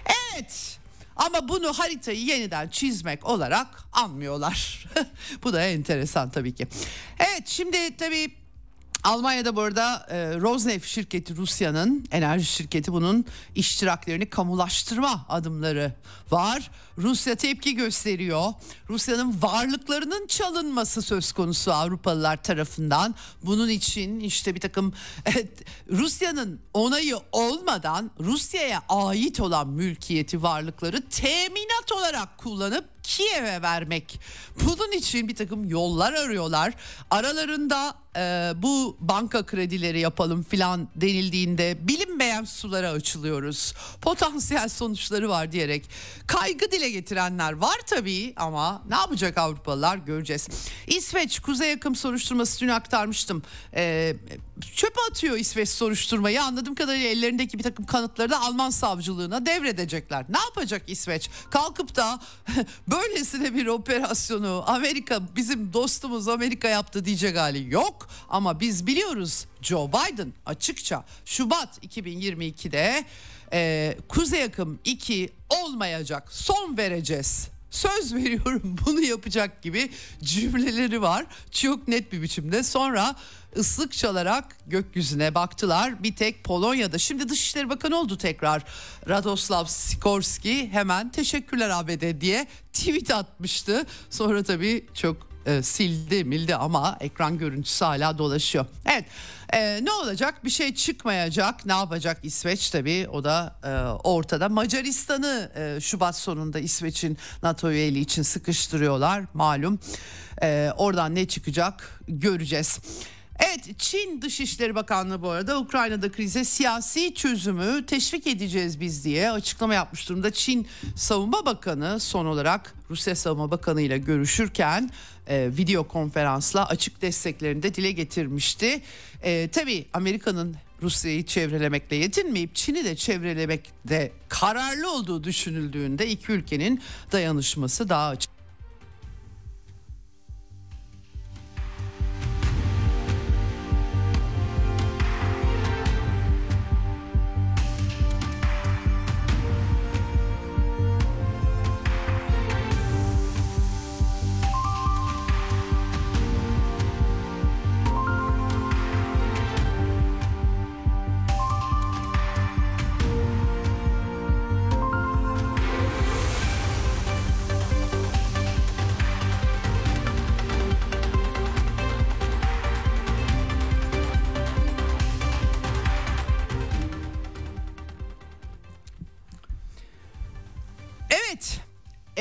S1: Evet. Ama bunu haritayı yeniden çizmek olarak anmıyorlar. [laughs] Bu da enteresan tabii ki. Evet şimdi tabii Almanya'da bu arada e, Rosneft şirketi Rusya'nın enerji şirketi bunun iştiraklerini kamulaştırma adımları var. Rusya tepki gösteriyor. Rusya'nın varlıklarının çalınması söz konusu Avrupalılar tarafından. Bunun için işte bir takım [laughs] evet, Rusya'nın onayı olmadan Rusya'ya ait olan mülkiyeti varlıkları teminat olarak kullanıp Kiev'e vermek. Bunun için bir takım yollar arıyorlar. Aralarında e, bu banka kredileri yapalım filan denildiğinde bilinmeyen sulara açılıyoruz. Potansiyel sonuçları var diyerek kaygı dile getirenler var tabii ama ne yapacak Avrupalılar göreceğiz. İsveç kuzey yakın soruşturması dün aktarmıştım. E, çöpe atıyor İsveç soruşturmayı anladığım kadarıyla ellerindeki bir takım kanıtları da Alman savcılığına devredecekler. Ne yapacak İsveç? Kalkıp da [laughs] böylesine bir operasyonu Amerika bizim dostumuz Amerika yaptı diyecek hali yok. Ama biz biliyoruz Joe Biden açıkça Şubat 2022'de e, Kuzey Akım 2 olmayacak son vereceğiz söz [laughs] veriyorum bunu yapacak gibi cümleleri var. Çok net bir biçimde. Sonra ıslık çalarak gökyüzüne baktılar. Bir tek Polonya'da. Şimdi Dışişleri Bakanı oldu tekrar. Radoslav Sikorski hemen teşekkürler ABD diye tweet atmıştı. Sonra tabii çok e, sildi mildi ama ekran görüntüsü hala dolaşıyor. Evet e, ne olacak bir şey çıkmayacak ne yapacak İsveç tabii o da e, ortada. Macaristan'ı e, Şubat sonunda İsveç'in NATO üyeliği için sıkıştırıyorlar malum. E, oradan ne çıkacak göreceğiz. Evet Çin Dışişleri Bakanlığı bu arada Ukrayna'da krize siyasi çözümü teşvik edeceğiz biz diye açıklama yapmış durumda. Çin Savunma Bakanı son olarak Rusya Savunma Bakanı ile görüşürken e, video konferansla açık desteklerini de dile getirmişti. E, tabii Amerika'nın Rusya'yı çevrelemekle yetinmeyip Çin'i de çevrelemekte kararlı olduğu düşünüldüğünde iki ülkenin dayanışması daha açık.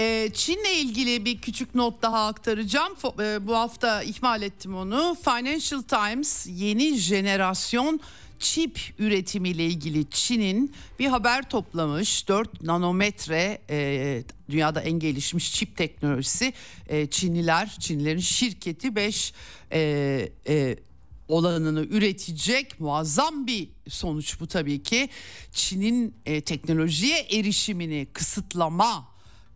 S1: Ee, Çin'le ilgili bir küçük not daha aktaracağım. E, Bu hafta ihmal ettim onu. Financial Times yeni jenerasyon çip üretimiyle ilgili Çin'in bir haber toplamış. 4 nanometre e, dünyada en gelişmiş çip teknolojisi. E, Çinliler, Çinlilerin şirketi 5 e, e, olanını üretecek muazzam bir sonuç bu tabii ki. Çin'in e, teknolojiye erişimini kısıtlama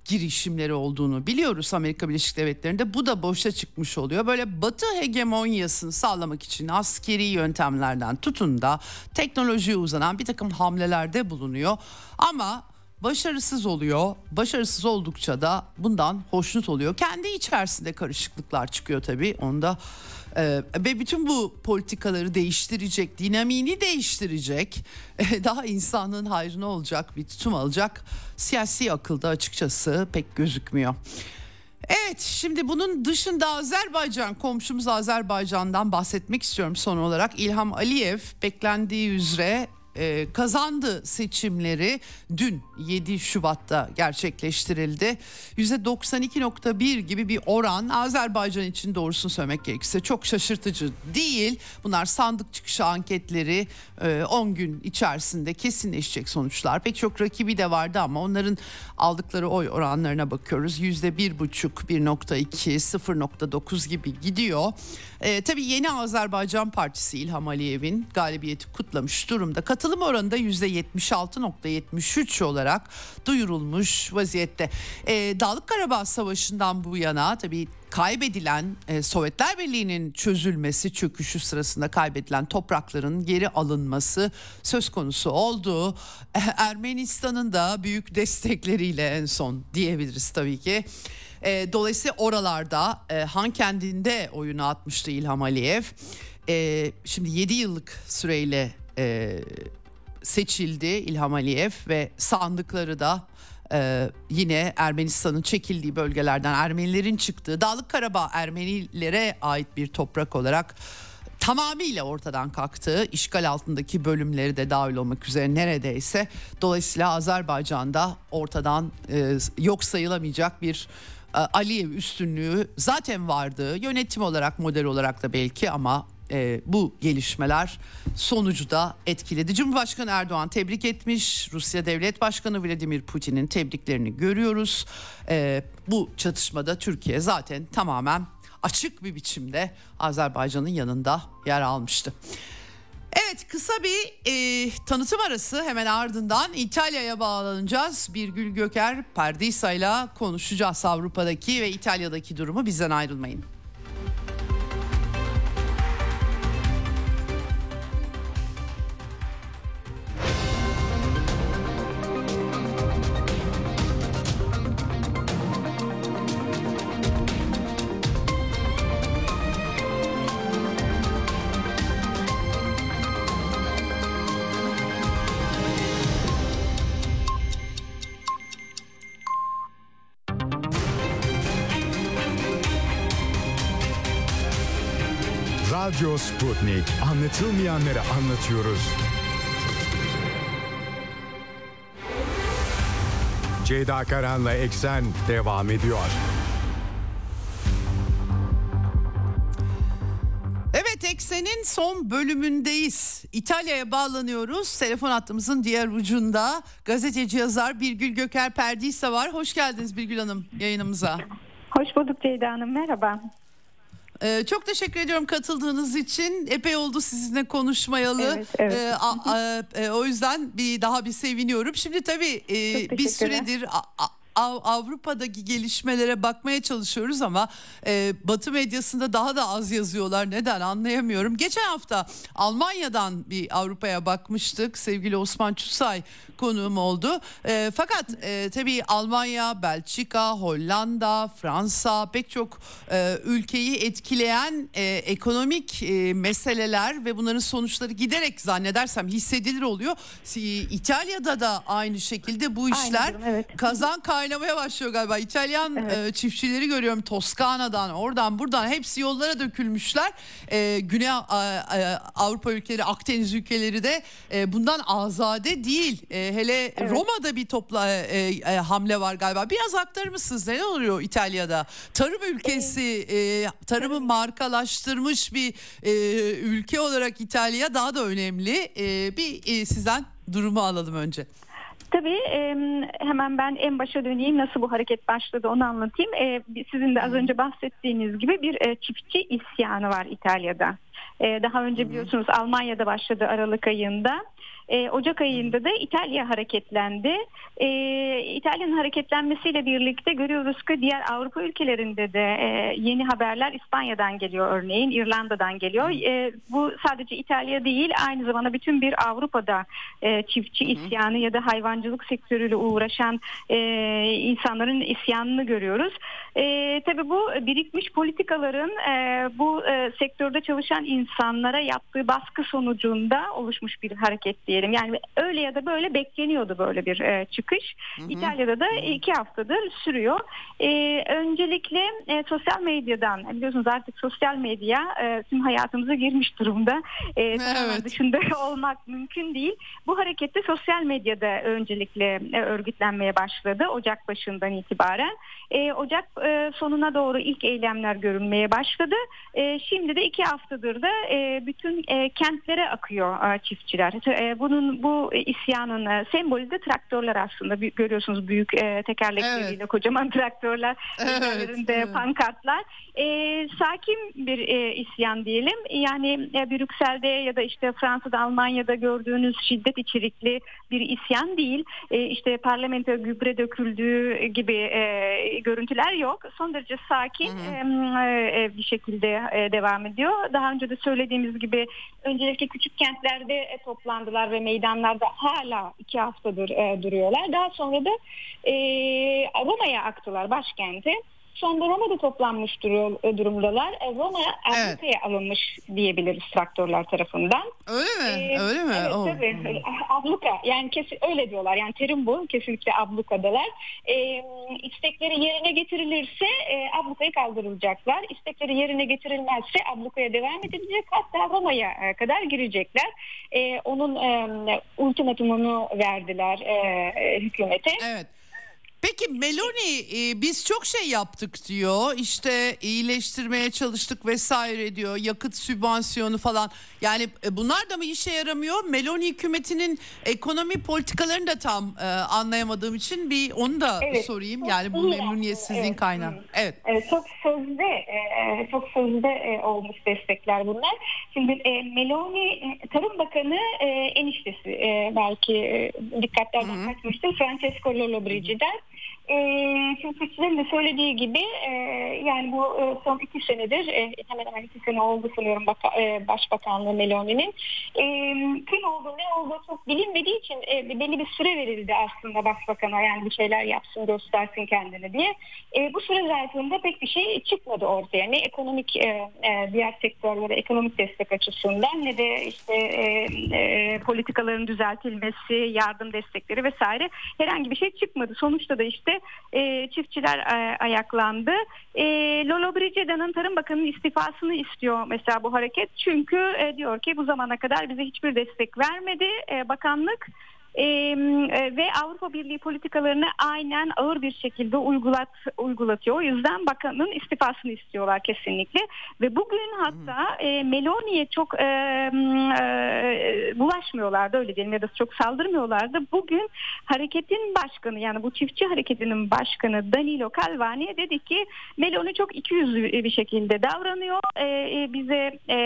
S1: girişimleri olduğunu biliyoruz Amerika Birleşik Devletleri'nde. Bu da boşa çıkmış oluyor. Böyle batı hegemonyasını sağlamak için askeri yöntemlerden tutun da teknolojiye uzanan bir takım hamlelerde bulunuyor. Ama başarısız oluyor. Başarısız oldukça da bundan hoşnut oluyor. Kendi içerisinde karışıklıklar çıkıyor tabii. Onda ee, ve bütün bu politikaları değiştirecek, dinamiğini değiştirecek, [laughs] e, daha insanlığın hayrına olacak bir tutum alacak siyasi akılda açıkçası pek gözükmüyor. Evet şimdi bunun dışında Azerbaycan komşumuz Azerbaycan'dan bahsetmek istiyorum son olarak. İlham Aliyev beklendiği üzere e, kazandı seçimleri dün 7 Şubat'ta gerçekleştirildi. %92.1 gibi bir oran Azerbaycan için doğrusunu söylemek gerekirse çok şaşırtıcı değil. Bunlar sandık çıkışı anketleri e, 10 gün içerisinde kesinleşecek sonuçlar. Pek çok rakibi de vardı ama onların aldıkları oy oranlarına bakıyoruz. %1.5, 1.2, 0.9 gibi gidiyor. E, tabii yeni Azerbaycan Partisi İlham Aliyev'in galibiyeti kutlamış durumda. Katılım oranı da %76.73 olarak duyurulmuş vaziyette. E, Dağlık Karabağ Savaşı'ndan bu yana tabii kaybedilen e, Sovyetler Birliği'nin çözülmesi çöküşü sırasında kaybedilen toprakların geri alınması söz konusu oldu. E, [laughs] Ermenistan'ın da büyük destekleriyle en son diyebiliriz tabii ki. E, dolayısıyla oralarda e, Han kendinde oyunu atmıştı İlham Aliyev. E, şimdi 7 yıllık süreyle e, seçildi İlham Aliyev ve sandıkları da ee, yine Ermenistan'ın çekildiği bölgelerden Ermenilerin çıktığı Dağlık Karabağ Ermenilere ait bir toprak olarak tamamıyla ortadan kalktığı işgal altındaki bölümleri de dahil olmak üzere neredeyse. Dolayısıyla Azerbaycan'da ortadan e, yok sayılamayacak bir e, Aliyev üstünlüğü zaten vardı. Yönetim olarak model olarak da belki ama e, bu gelişmeler sonucu da etkiledi. Cumhurbaşkanı Erdoğan tebrik etmiş. Rusya Devlet Başkanı Vladimir Putin'in tebriklerini görüyoruz. E, bu çatışmada Türkiye zaten tamamen açık bir biçimde Azerbaycan'ın yanında yer almıştı. Evet kısa bir e, tanıtım arası hemen ardından İtalya'ya bağlanacağız. Birgül Göker Perdisa ile konuşacağız Avrupa'daki ve İtalya'daki durumu bizden ayrılmayın.
S3: Radyo Sputnik. Anlatılmayanları anlatıyoruz. Ceyda Karan'la Eksen devam ediyor.
S1: Evet Eksen'in son bölümündeyiz. İtalya'ya bağlanıyoruz. Telefon hattımızın diğer ucunda gazeteci yazar Birgül Göker Perdisa var. Hoş geldiniz Birgül Hanım yayınımıza.
S4: Hoş bulduk Ceyda Hanım. Merhaba.
S1: Ee, çok teşekkür ediyorum katıldığınız için. Epey oldu sizinle konuşmayalı.
S4: Evet, evet.
S1: Ee, a, a, e, o yüzden bir daha bir seviniyorum. Şimdi tabii e, bir süredir a- Av- Avrupa'daki gelişmelere bakmaya çalışıyoruz ama e, Batı medyasında daha da az yazıyorlar. Neden anlayamıyorum. Geçen hafta Almanya'dan bir Avrupa'ya bakmıştık. Sevgili Osman Çusay konuğum oldu. E, fakat e, tabii Almanya, Belçika, Hollanda, Fransa pek çok e, ülkeyi etkileyen e, ekonomik e, meseleler ve bunların sonuçları giderek zannedersem hissedilir oluyor. İtalya'da da aynı şekilde bu işler
S4: durum, evet.
S1: kazan kaynamaya başlıyor galiba. İtalyan e, çiftçileri görüyorum Toskana'dan oradan buradan hepsi yollara dökülmüşler. E, Güney A- A- Avrupa ülkeleri Akdeniz ülkeleri de e, bundan azade değil. E, hele Roma'da bir topla e, e, hamle var galiba. Biraz aktarır mısınız? Ne oluyor İtalya'da? Tarım ülkesi, e, tarımı markalaştırmış bir e, ülke olarak İtalya daha da önemli. E, bir e, sizden durumu alalım önce.
S4: Tabii e, hemen ben en başa döneyim. Nasıl bu hareket başladı onu anlatayım. E, sizin de az önce bahsettiğiniz gibi bir e, çiftçi isyanı var İtalya'da. E, daha önce biliyorsunuz Almanya'da başladı Aralık ayında. E, Ocak ayında da İtalya hareketlendi. E, İtalya'nın hareketlenmesiyle birlikte görüyoruz ki diğer Avrupa ülkelerinde de e, yeni haberler İspanya'dan geliyor örneğin, İrlanda'dan geliyor. E, bu sadece İtalya değil, aynı zamanda bütün bir Avrupa'da e, çiftçi isyanı ya da hayvancılık sektörüyle uğraşan e, insanların isyanını görüyoruz. E, tabii bu birikmiş politikaların e, bu e, sektörde çalışan insanlara yaptığı baskı sonucunda oluşmuş bir hareket diyelim. Yani öyle ya da böyle bekleniyordu böyle bir e, çıkış. İtalya'da da iki haftadır sürüyor. E, öncelikle e, sosyal medyadan biliyorsunuz artık sosyal medya e, tüm hayatımıza girmiş durumda. E,
S1: Evet.
S4: dışında [laughs] olmak mümkün değil. Bu harekette sosyal medyada öncelikle e, örgütlenmeye başladı Ocak başından itibaren. E, Ocak e, sonuna doğru ilk eylemler görünmeye başladı. E, şimdi de iki haftadır da e, bütün e, kentlere akıyor e, çiftçiler. E, bunun bu e, isyanın e, sembolü de traktörler aslında. Görüyorsunuz büyük e, tekerlekleriyle kocaman [laughs] traktörler,
S1: Evet,
S4: üzerlerinde
S1: evet.
S4: pankartlar. E, sakin bir e, isyan diyelim. Yani e, Brüksel'de ya da işte Fransa'da, Almanya'da gördüğünüz şiddet içerikli bir isyan değil. E, işte parlamento gübre döküldüğü gibi e, görüntüler yok. Son derece sakin e, e, bir şekilde e, devam ediyor. Daha önce de söylediğimiz gibi öncelikle küçük kentlerde toplandılar ve meydanlarda hala iki haftadır e, duruyorlar. Daha sonra da e, Roma'ya aktılar Sonunda Roma'da toplanmış e, durumdalar. E, Roma Avrupa'ya alınmış diyebiliriz traktörler tarafından.
S1: Öyle mi?
S4: Ee,
S1: Öyle mi?
S4: Evet
S1: Oo.
S4: tabii. Abluka yani kesin öyle diyorlar. Yani terim bu. Kesinlikle ablukadalar. Ee, istekleri yerine getirilirse e, ablukayı kaldırılacaklar. İstekleri yerine getirilmezse ablukaya devam edilecek. Hatta Roma'ya e, kadar girecekler. E, onun e, ultimatumunu verdiler e, hükümete.
S1: Evet. Peki Meloni e, biz çok şey yaptık diyor. İşte iyileştirmeye çalıştık vesaire diyor. Yakıt sübvansiyonu falan. Yani e, bunlar da mı işe yaramıyor? Meloni hükümetinin ekonomi politikalarını da tam e, anlayamadığım için bir onu da
S5: Evet,
S1: sorayım. Yani bu memnuniyetsizliğin
S5: evet.
S1: kaynağı.
S5: Hı.
S1: Evet.
S5: Evet, çok sözde e, çok sözde e, olmuş destekler bunlar. Şimdi e, Meloni e, Tarım Bakanı e, eniştesi e, belki e, dikkatlerden kaçmıştır Francesco Lollobrigide'den. E, şimdi çiftçilerin de söylediği gibi e, yani bu e, son iki senedir e, hemen hemen iki sene oldu sanıyorum baka, e, Başbakanlığı Meloni'nin. Kim olduğu ne olduğu çok bilinmediği için e, belli bir süre verildi aslında Başbakan'a yani bir şeyler yapsın göstersin kendini diye. Bu süre zarfında pek bir şey çıkmadı ortaya. Ne ekonomik diğer sektörlere ekonomik destek açısından ne de işte
S4: politikaların düzeltilmesi, yardım destekleri vesaire herhangi bir şey çıkmadı. Sonuçta da işte e, çiftçiler e, ayaklandı. E, Lolo Brigide'nin Tarım Bakanı'nın istifasını istiyor mesela bu hareket. Çünkü e, diyor ki bu zamana kadar bize hiçbir destek vermedi e, bakanlık. E, ve Avrupa Birliği politikalarını aynen ağır bir şekilde uygulat uygulatıyor. O yüzden bakanın istifasını istiyorlar kesinlikle. Ve bugün hatta e, Meloni'ye çok e, e, bulaşmıyorlardı öyle diyelim ya da çok saldırmıyorlardı. Bugün hareketin başkanı yani bu çiftçi hareketinin başkanı Danilo Calvani dedi ki Meloni çok ikiyüzlü bir şekilde davranıyor. E, e, bize e,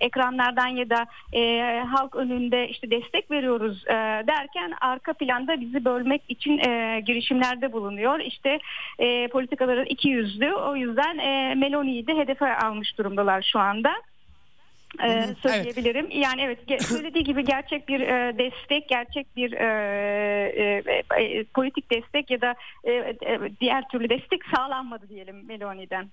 S4: ekranlardan ya da e, halk önünde işte destek veriyoruz e, derken arka planda bizi bölmek için e, girişimlerde bulunuyor. İşte e, politikaları iki yüzlü. O yüzden e, Meloni'yi de hedefe almış durumdalar şu anda.
S1: Evet.
S4: söyleyebilirim. Yani evet [laughs] söylediği gibi gerçek bir e, destek, gerçek bir e, e, e, politik destek ya da e, e, diğer türlü destek sağlanmadı diyelim Meloni'den.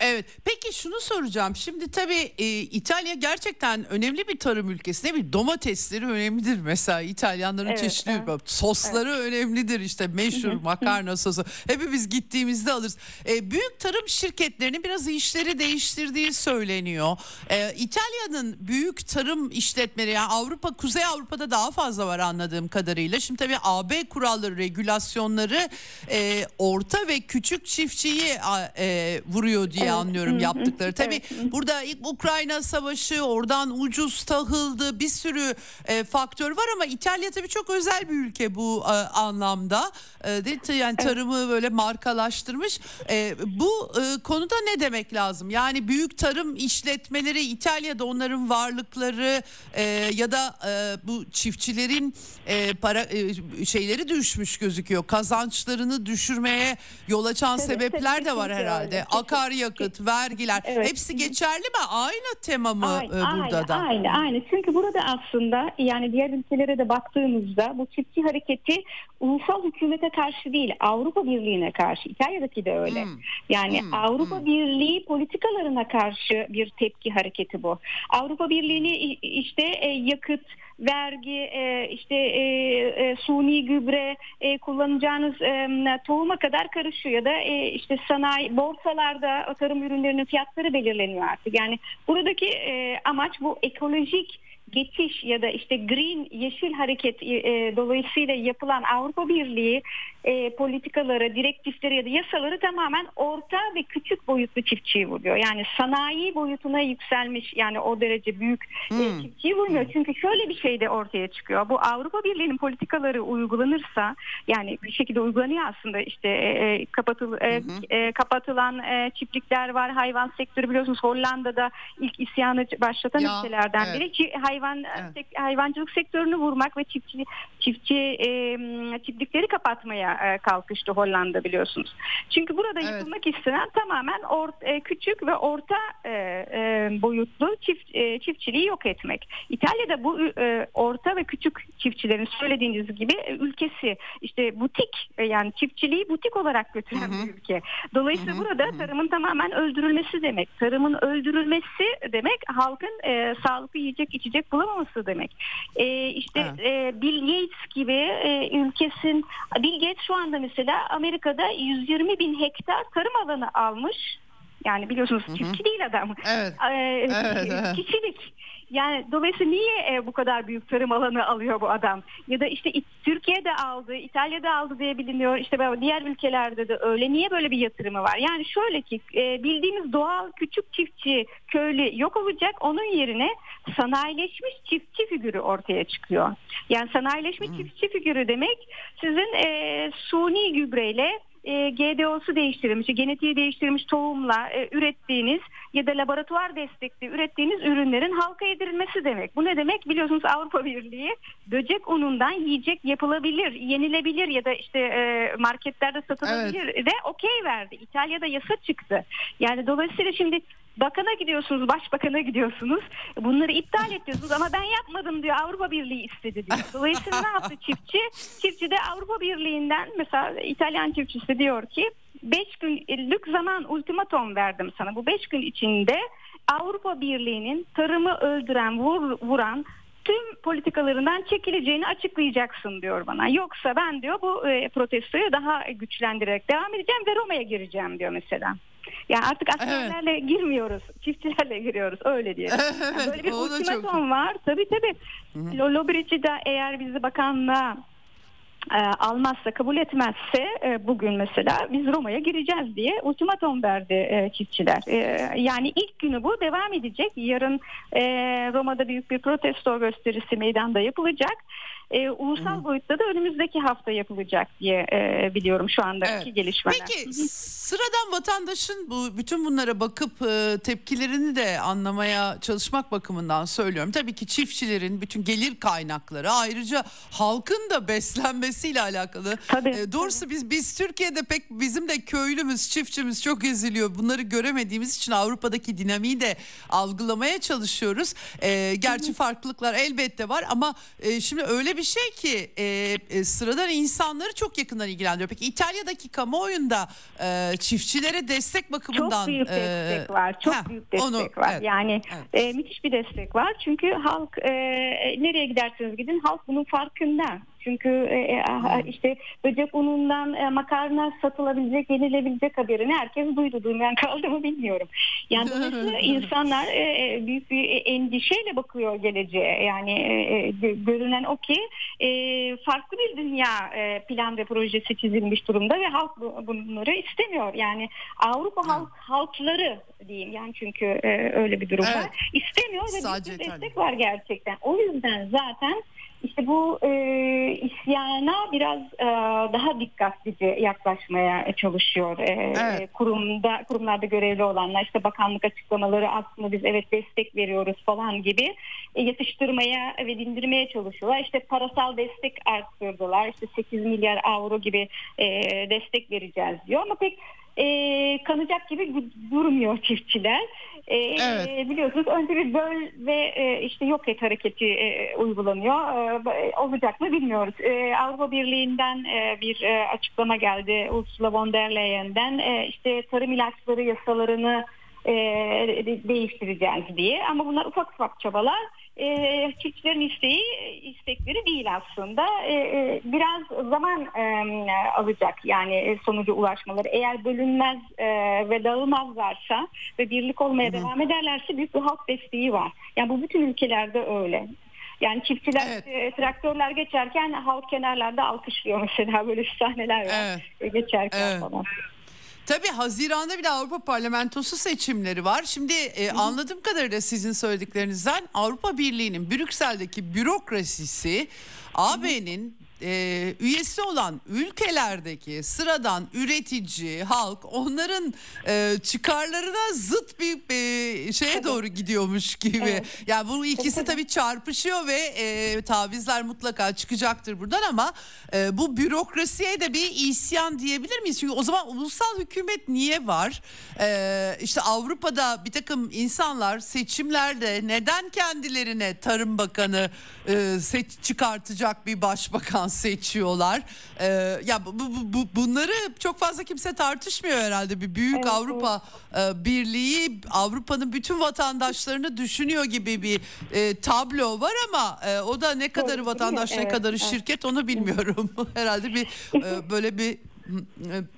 S1: Evet. Peki şunu soracağım. Şimdi tabii e, İtalya gerçekten önemli bir tarım ülkesi. Ne bileyim domatesleri önemlidir mesela. İtalyanların
S4: Evet,
S1: çeşitli
S4: evet.
S1: sosları önemlidir işte meşhur [laughs] makarna sosu. Hepimiz gittiğimizde alırız. E, büyük tarım şirketlerinin biraz işleri değiştirdiği söyleniyor. E, İtalya'nın büyük tarım işletmeleri yani Avrupa Kuzey Avrupa'da daha fazla var anladığım kadarıyla. Şimdi tabii AB kuralları, regülasyonları e, orta ve küçük çiftçiyi e, vuruyor diye anlıyorum yaptıkları. Tabii burada ilk Ukrayna savaşı, oradan ucuz tahıldı, bir sürü e, faktör var ama İtalya tabii çok özel bir ülke bu e, anlamda. E, yani tarımı böyle markalaştırmış. E, bu e, konuda ne demek lazım? Yani büyük tarım işletmeleri İtalya'da onların varlıkları e, ya da e, bu çiftçilerin e, para e, şeyleri düşmüş gözüküyor. Kazançlarını düşürmeye yol açan
S4: Tabii,
S1: sebepler
S4: tabii,
S1: de var herhalde.
S4: öyle.
S1: Akaryakıt, vergiler
S4: Evet.
S1: hepsi geçerli mi? Aynı tema mı
S4: Aynı,
S1: e, burada
S4: aynı,
S1: da?
S4: Aynı, aynı. Çünkü burada aslında yani diğer ülkelere de baktığımızda bu çiftçi hareketi ulusal hükümete karşı değil, Avrupa Birliği'ne karşı. İtalya'daki de öyle.
S1: Hmm.
S4: Yani
S1: Hmm,
S4: Avrupa Birliği politikalarına karşı bir tepki hareketi bu. Avrupa Birliği'ni işte e, yakıt, vergi, e, işte e, e, suni gübre, e, kullanacağınız e, tohuma kadar karışıyor ya da e, işte sanayi borsalarda tarım ürünlerinin fiyatları belirleniyor artık. Yani buradaki e, amaç bu ekolojik geçiş ya da işte green yeşil hareket e, dolayısıyla yapılan Avrupa Birliği e, politikaları, direktifleri ya da yasaları tamamen orta ve küçük boyutlu çiftçiyi vuruyor. Yani sanayi boyutuna yükselmiş yani o derece büyük e,
S1: Hmm.
S4: çiftçiyi vurmuyor. Çünkü şöyle bir şey de ortaya çıkıyor. Bu Avrupa Birliği'nin politikaları uygulanırsa yani bir şekilde uygulanıyor aslında işte e, kapatıl, e, e, kapatılan e, çiftlikler var. Hayvan sektörü biliyorsunuz Hollanda'da ilk isyanı başlatan
S1: Ya,
S4: ülkelerden
S1: evet.
S4: biri. Çi- hayvan
S1: Evet.
S4: sek- hayvancılık sektörünü vurmak ve çiftçi çiftçi e, çiftlikleri kapatmaya e, kalkıştı Hollanda biliyorsunuz. Çünkü burada
S1: Evet.
S4: yapılmak istenen tamamen or, e, küçük ve orta e, e, boyutlu çift e, çiftçiliği yok etmek. İtalya'da bu e, orta ve küçük çiftçilerin söylediğiniz gibi e, ülkesi işte butik e, yani çiftçiliği butik olarak götüren bir ülke. Dolayısıyla burada tarımın tamamen öldürülmesi demek. Tarımın öldürülmesi demek halkın e, sağlıklı yiyecek içecek bulamaması demek. E, işte
S1: Evet.
S4: e, Bill Gates gibi e, ülkesin Bill Gates şu anda mesela Amerika'da 120 bin hektar tarım alanı almış. Yani biliyorsunuz çiftçi değil adam.
S1: Evet.
S4: Ee,
S1: Evet, evet.
S4: Kişilik. Yani dolayısıyla niye e, bu kadar büyük tarım alanı alıyor bu adam? Ya da işte Türkiye'de aldı, İtalya'da aldı diye biliniyor. İşte diğer ülkelerde de öyle. Niye böyle bir yatırımı var? Yani şöyle ki e, bildiğimiz doğal küçük çiftçi, köylü yok olacak. Onun yerine sanayileşmiş çiftçi figürü ortaya çıkıyor. Yani sanayileşmiş çiftçi figürü demek sizin e, suni gübreyle e, GDO'su değiştirilmiş, genetiği değiştirilmiş tohumla e, ürettiğiniz ya da laboratuvar destekli ürettiğiniz ürünlerin halka yedirilmesi demek. Bu ne demek? Biliyorsunuz Avrupa [laughs] Birliği böcek unundan yiyecek yapılabilir, yenilebilir ya da işte e, marketlerde satılabilir de okey verdi. İtalya'da yasa çıktı. Yani dolayısıyla şimdi Bakana gidiyorsunuz, başbakana gidiyorsunuz. Bunları iptal ediyorsunuz ama ben yapmadım diyor. Avrupa Birliği istedi diyor. [laughs] Dolayısıyla ne yaptı çiftçi? Çiftçi de Avrupa Birliği'nden mesela İtalyan çiftçisi diyor ki 5 günlük zaman ultimatom verdim sana. Bu 5 gün içinde Avrupa Birliği'nin tarımı öldüren, vur, vuran tüm politikalarından çekileceğini açıklayacaksın diyor bana. Yoksa ben diyor bu e, protestoyu daha güçlendirerek devam edeceğim ve Roma'ya gireceğim diyor mesela. Yani artık askerlerle girmiyoruz, çiftçilerle giriyoruz öyle diye. Yani böyle bir
S1: da çok-
S4: ultimatom var. Tabii tabii. Lobrici de eğer bizi bakanlığa e, almazsa, kabul etmezse e, bugün mesela biz Roma'ya gireceğiz diye ultimatom verdi e, çiftçiler. E, yani ilk günü bu devam edecek. Yarın e, Roma'da büyük bir protesto gösterisi meydanda yapılacak. E, ulusal boyutta da önümüzdeki hafta yapılacak diye e, biliyorum şu andaki
S1: Evet.
S4: gelişmeler.
S1: Peki sıradan vatandaşın bu bütün bunlara bakıp e, tepkilerini de anlamaya çalışmak bakımından söylüyorum. Tabii ki çiftçilerin bütün gelir kaynakları ayrıca halkın da beslenmesiyle alakalı.
S4: Tabii,
S1: E, doğrusu biz biz Türkiye'de pek bizim de köylümüz, çiftçimiz çok eziliyor. Bunları göremediğimiz için Avrupa'daki dinamiği de algılamaya çalışıyoruz. E, gerçi farklılıklar elbette var ama e, şimdi öyle bir şey ki e, e, sıradan insanları çok yakından ilgilendiriyor. Peki İtalya'daki kamuoyunda e, çiftçilere destek bakımından
S4: Çok büyük
S1: e,
S4: destek var. Çok
S1: ha,
S4: büyük destek
S1: onu-
S4: var.
S1: evet.
S4: Yani
S1: Evet.
S4: e, müthiş bir destek var. Çünkü halk e, nereye giderseniz gidin halk bunun farkında. Çünkü e, e, ah, işte böcek unundan e, makarna satılabilecek, yenilebilecek haberini herkes duydu. Duymayan kaldı mı bilmiyorum. Yani dolayısıyla insanlar e, e, büyük bir endişeyle bakıyor geleceğe. Yani e, e, gö- görünen o ki e, farklı bir dünya e, plan ve projesi çizilmiş durumda ve halk bu- bunları istemiyor. Yani Avrupa halk halkları diyeyim yani çünkü e, öyle bir durum
S1: Evet.
S4: var. İstemiyor ve
S1: Sadece
S4: bir destek var gerçekten. O yüzden zaten işte bu e, isyana biraz e, daha dikkatlice yaklaşmaya çalışıyor e,
S1: Evet.
S4: kurumda kurumlarda görevli olanlar işte bakanlık açıklamaları aslında biz evet destek veriyoruz falan gibi e, yatıştırmaya ve dindirmeye çalışıyorlar. İşte parasal destek arttırdılar. İşte 8 milyar avro gibi e, destek vereceğiz diyor ama pek e, kanacak gibi durmuyor çiftçiler. E,
S1: Evet.
S4: biliyorsunuz önce bir böl ve e, işte yok et hareketi e, uygulanıyor. E, olacak mı bilmiyoruz. E, Avrupa Birliği'nden e, bir e, açıklama geldi. Ursula von der Leyen'den e, işte tarım ilaçları yasalarını e, de- değiştireceğiz diye. Ama bunlar ufak ufak çabalar. E, çiftçilerin isteği istekleri değil aslında. E, e, biraz zaman e, alacak yani sonuca ulaşmaları. Eğer bölünmez e, ve dağılmazlarsa ve birlik olmaya devam ederlerse büyük bir halk desteği var. Yani bu bütün ülkelerde öyle. Yani çiftçiler,
S1: Evet.
S4: e, traktörler geçerken halk kenarlarda alkışlıyor mesela böyle sahneler var.
S1: Evet.
S4: Geçerken
S1: Evet.
S4: falan.
S1: Tabii Haziran'da bir de Avrupa Parlamentosu seçimleri var. Şimdi e, anladığım kadarıyla sizin söylediklerinizden Avrupa Birliği'nin Brüksel'deki bürokrasisi AB'nin e, üyesi olan ülkelerdeki sıradan üretici, halk onların e, çıkarlarına zıt bir e, şeye doğru gidiyormuş gibi.
S4: Evet.
S1: Yani bu ikisi tabii çarpışıyor ve e, tavizler mutlaka çıkacaktır buradan ama e, bu bürokrasiye de bir isyan diyebilir miyiz? Çünkü o zaman ulusal hükümet niye var? E, işte Avrupa'da bir takım insanlar seçimlerde neden kendilerine Tarım Bakanı e, seç, çıkartacak bir başbakan seçiyorlar? E, ya bu, bu, bu- bunları çok fazla kimse tartışmıyor herhalde. Bir büyük
S4: Evet,
S1: Avrupa e, Birliği Avrupa'nın bütün vatandaşlarını düşünüyor gibi bir e, tablo var ama e, o da ne kadarı vatandaş
S4: değil
S1: ne kadarı
S4: Evet, evet.
S1: şirket onu bilmiyorum. [laughs] Herhalde bir e, böyle bir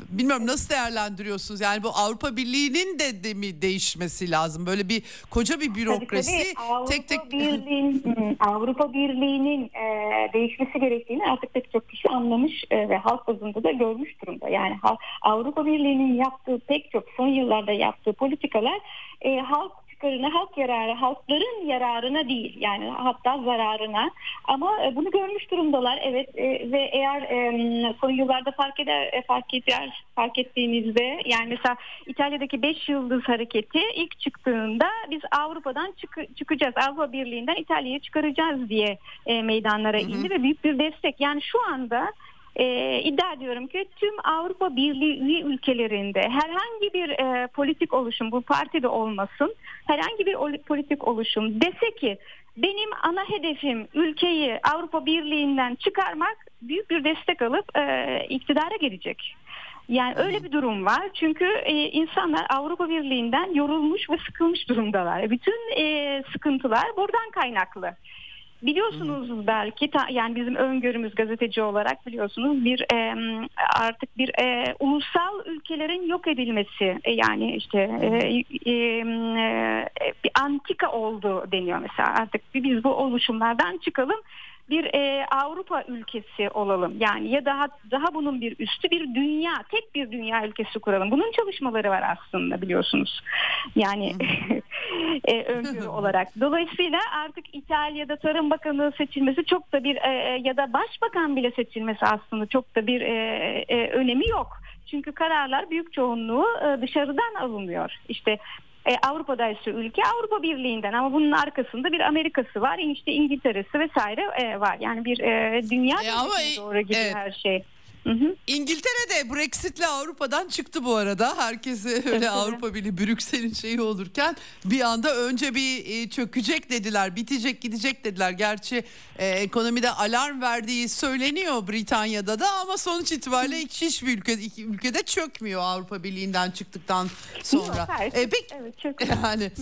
S1: bilmiyorum nasıl değerlendiriyorsunuz? Yani bu Avrupa Birliği'nin de, de mi değişmesi lazım? Böyle bir koca bir bürokrasi
S4: tabii, tabii. Avrupa
S1: tek tek
S4: Birliği'nin [laughs] Avrupa Birliği'nin e, değişmesi gerektiğini artık pek çok kişi anlamış e, ve halk bazında da görmüş durumda. Yani Avrupa Birliği'nin yaptığı pek çok son yıllarda yaptığı politikalar e, halk çıkarına, halk yararı, halkların yararına değil yani hatta zararına. Ama e, bunu görmüş durumdalar evet e, ve eğer e, son yıllarda fark eder fark eder fark ettiğinizde yani mesela İtalya'daki 5 yıldız hareketi ilk çıktığında biz Avrupa'dan çık çıkacağız. Avrupa Birliği'nden İtalya'yı çıkaracağız diye meydanlara indi hı hı. ve büyük bir destek. Yani şu anda e, iddia ediyorum ki tüm Avrupa Birliği üye ülkelerinde herhangi bir e, politik oluşum bu partide olmasın herhangi bir politik oluşum dese ki benim ana hedefim ülkeyi Avrupa Birliği'nden çıkarmak büyük bir destek alıp e, iktidara gelecek. Yani öyle bir durum var. Çünkü e, insanlar Avrupa Birliği'nden yorulmuş ve sıkılmış durumdalar. Bütün e, sıkıntılar buradan kaynaklı. Biliyorsunuz Hı. belki ta, yani bizim öngörümüz gazeteci olarak biliyorsunuz bir e, artık bir e, ulusal ülkelerin yok edilmesi e, yani işte e, e, e, bir antika oldu deniyor mesela. Artık biz bu oluşumlardan çıkalım bir e, Avrupa ülkesi olalım. Yani ya daha daha bunun bir üstü bir dünya, tek bir dünya ülkesi kuralım. Bunun çalışmaları var aslında biliyorsunuz. Yani [laughs] e, öngörü [laughs] olarak. Dolayısıyla artık İtalya'da Tarım Bakanı seçilmesi çok da bir e, e, ya da Başbakan bile seçilmesi aslında çok da bir e, e, önemi yok. Çünkü kararlar büyük çoğunluğu e, dışarıdan alınıyor. İşte e, Avrupa'da ise ülke Avrupa Birliği'nden ama bunun arkasında bir Amerika'sı var, işte İngiltere'si vesaire e, var. Yani bir e, dünya e, ama, doğru gidiyor evet. her şey.
S1: Hı hı. İngiltere Brexit'le Avrupa'dan çıktı bu arada. Herkese öyle Avrupa Birliği Brüksel'in şeyi olurken bir anda önce bir e, çökecek dediler, bitecek gidecek dediler. Gerçi e, ekonomide alarm verdiği söyleniyor Britanya'da da ama sonuç itibariyle hiç hiçbir ülke iki ülkede çökmüyor Avrupa Birliği'nden çıktıktan sonra. Yok, hayır. e, peki, evet, [laughs] yani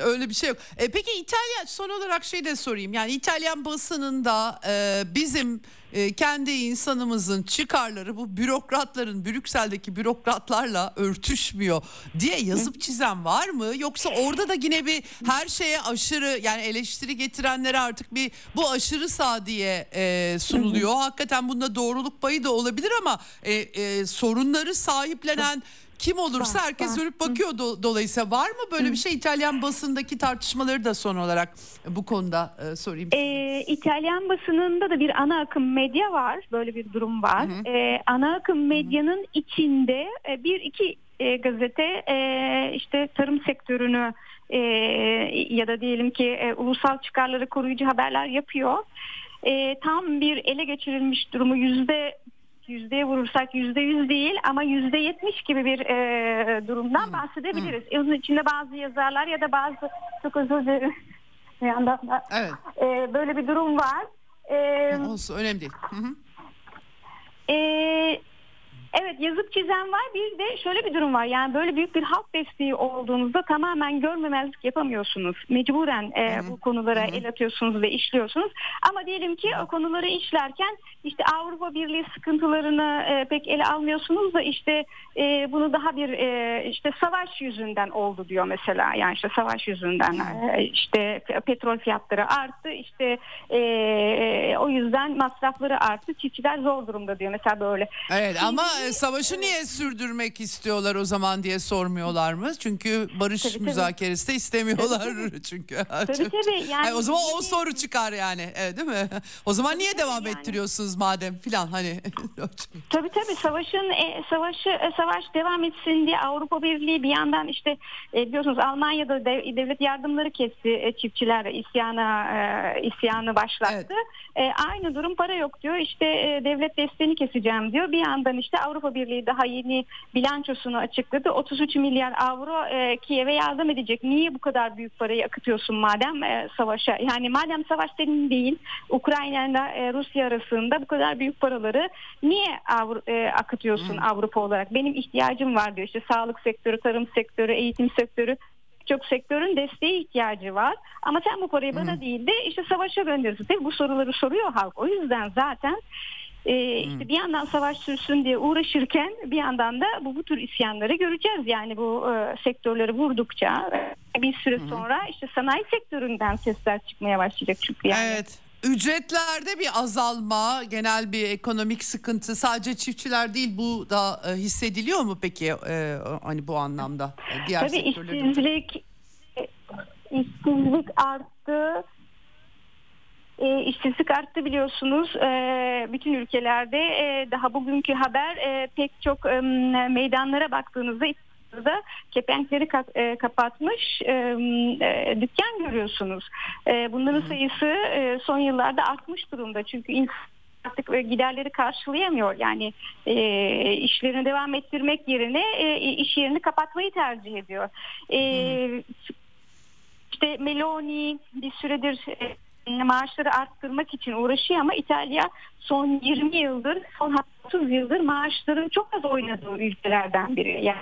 S1: öyle bir şey yok. E, peki İtalya son olarak şey de sorayım. Yani İtalyan basınında e, bizim e, kendi insanımızın çıkarları bu bürokratların Brüksel'deki bürokratlarla örtüşmüyor diye yazıp çizen var mı? Yoksa orada da yine bir her şeye aşırı yani eleştiri getirenlere artık bir bu aşırı sağ diye e, sunuluyor. Hakikaten bunda doğruluk payı da olabilir ama e, e, sorunları sahiplenen kim olursa var, herkes var. dönüp bakıyor do, dolayısıyla var mı böyle bir şey İtalyan basındaki tartışmaları da son olarak bu konuda e, sorayım.
S4: Ee, İtalyan basınında da bir ana akım medya var böyle bir durum var. Ee, ana akım medyanın Hı-hı. içinde e, bir iki e, gazete e, işte tarım sektörünü e, ya da diyelim ki e, ulusal çıkarları koruyucu haberler yapıyor. E, tam bir ele geçirilmiş durumu yüzde yüzdeye vurursak yüzde yüz değil ama yüzde yetmiş gibi bir e, durumdan hmm. bahsedebiliriz. Hmm. Onun içinde bazı yazarlar ya da bazı çok özür dilerim. [laughs] Bir yandan da, evet. e, böyle bir durum var.
S1: E, Olsun önemli değil. Hı hı.
S4: E, Evet yazıp çizen var. Bir de şöyle bir durum var. Yani böyle büyük bir halk desteği olduğunuzda tamamen görmemezlik yapamıyorsunuz. Mecburen e, bu konulara el atıyorsunuz ve işliyorsunuz. Ama diyelim ki o konuları işlerken işte Avrupa Birliği sıkıntılarını e, pek ele almıyorsunuz da işte e, bunu daha bir e, işte savaş yüzünden oldu diyor mesela. Yani işte savaş yüzünden e, işte petrol fiyatları arttı işte e, o yüzden masrafları arttı. Çiftçiler zor durumda diyor. Mesela böyle.
S1: Evet ama e, savaşı niye sürdürmek istiyorlar o zaman diye sormuyorlar mı? Çünkü barış tabii, müzakeresi de istemiyorlar tabii, çünkü.
S4: Tabii tabii. Yani,
S1: yani o zaman o soru çıkar yani evet, değil mi? O zaman niye devam yani. ettiriyorsunuz madem filan hani. [laughs]
S4: tabii tabii savaşın e, savaşı e, savaş devam etsin diye Avrupa Birliği bir yandan işte e, biliyorsunuz Almanya'da dev, devlet yardımları kesti e, çiftçiler isyana e, isyanı başlattı. Evet. E, aynı durum para yok diyor. İşte e, devlet desteğini keseceğim diyor. Bir yandan işte Avrupa Birliği daha yeni bilançosunu açıkladı. 33 milyar avro e, Kiev'e yardım edecek. Niye bu kadar büyük parayı akıtıyorsun madem e, savaşa? Yani madem savaş senin değil, Ukrayna ile e, Rusya arasında bu kadar büyük paraları niye Avru, e, akıtıyorsun hmm. Avrupa olarak? Benim ihtiyacım var diyor. İşte sağlık sektörü, tarım sektörü, eğitim sektörü çok sektörün desteğe ihtiyacı var. Ama sen bu parayı bana hmm. değil de işte savaşa gönderiyorsun. Tabii bu soruları soruyor halk. O yüzden zaten E, işte bir yandan savaş sürsün diye uğraşırken bir yandan da bu, bu tür isyanları göreceğiz. Yani bu e, sektörleri vurdukça bir süre sonra işte sanayi sektöründen sesler çıkmaya başlayacak çünkü yani.
S1: Evet. Ücretlerde bir azalma, genel bir ekonomik sıkıntı sadece çiftçiler değil bu da e, hissediliyor mu peki e, hani bu anlamda e, diğer
S4: Tabii
S1: sektörlerde?
S4: işsizlik e, işsizlik arttı. E, işsizlik arttı biliyorsunuz. E, bütün ülkelerde e, daha bugünkü haber e, pek çok e, meydanlara baktığınızda da kepenkleri ka- e, kapatmış e, e, dükkan görüyorsunuz. E, bunların sayısı e, son yıllarda artmış durumda. Çünkü insan artık e, giderleri karşılayamıyor. Yani e, işlerini devam ettirmek yerine e, iş yerini kapatmayı tercih ediyor. E, işte Meloni bir süredir e, maaşları arttırmak için uğraşıyor ama İtalya son 20 yıldır, son 30 yıldır maaşların çok az oynadığı ülkelerden biri. Yani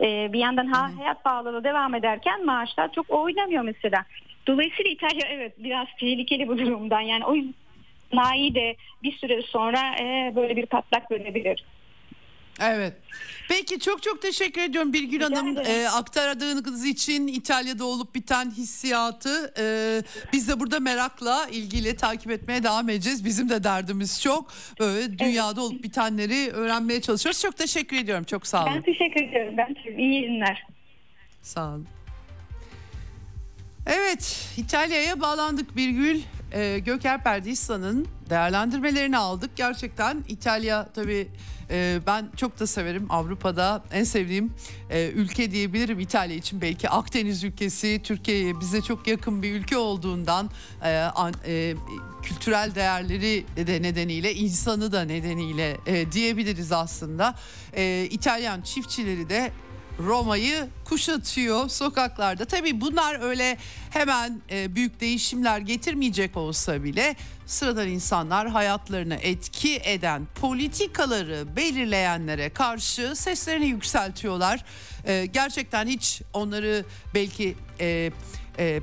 S4: e, bir yandan ha, hayat pahalılığı devam ederken maaşlar çok oynamıyor mesela. Dolayısıyla İtalya evet biraz tehlikeli bu durumdan. Yani o yüzden sanayi de bir süre sonra e, böyle bir patlak görebilir.
S1: Evet. Peki çok çok teşekkür ediyorum Birgül
S4: Rica
S1: Hanım
S4: ederim.
S1: e, aktardığınız için İtalya'da olup biten hissiyatı e, biz de burada merakla ilgili takip etmeye devam edeceğiz. Bizim de derdimiz çok. Böyle dünyada olup bitenleri öğrenmeye çalışıyoruz. Çok teşekkür ediyorum. Çok sağ olun.
S4: Ben teşekkür ediyorum. Ben iyi yayınlar.
S1: Sağ olun. Evet, İtalya'ya bağlandık Birgül. Ee, Göker Perdisa'nın değerlendirmelerini aldık. Gerçekten İtalya tabii e, ben çok da severim. Avrupa'da en sevdiğim e, ülke diyebilirim İtalya için. Belki Akdeniz ülkesi, Türkiye'ye bize çok yakın bir ülke olduğundan e, e, kültürel değerleri de nedeniyle, insanı da nedeniyle diyebiliriz aslında. İtalyan çiftçileri de Roma'yı kuşatıyor sokaklarda. Tabii bunlar öyle hemen e, büyük değişimler getirmeyecek olsa bile sıradan insanlar hayatlarını etki eden politikaları belirleyenlere karşı seslerini yükseltiyorlar. E, gerçekten hiç onları belki e, e,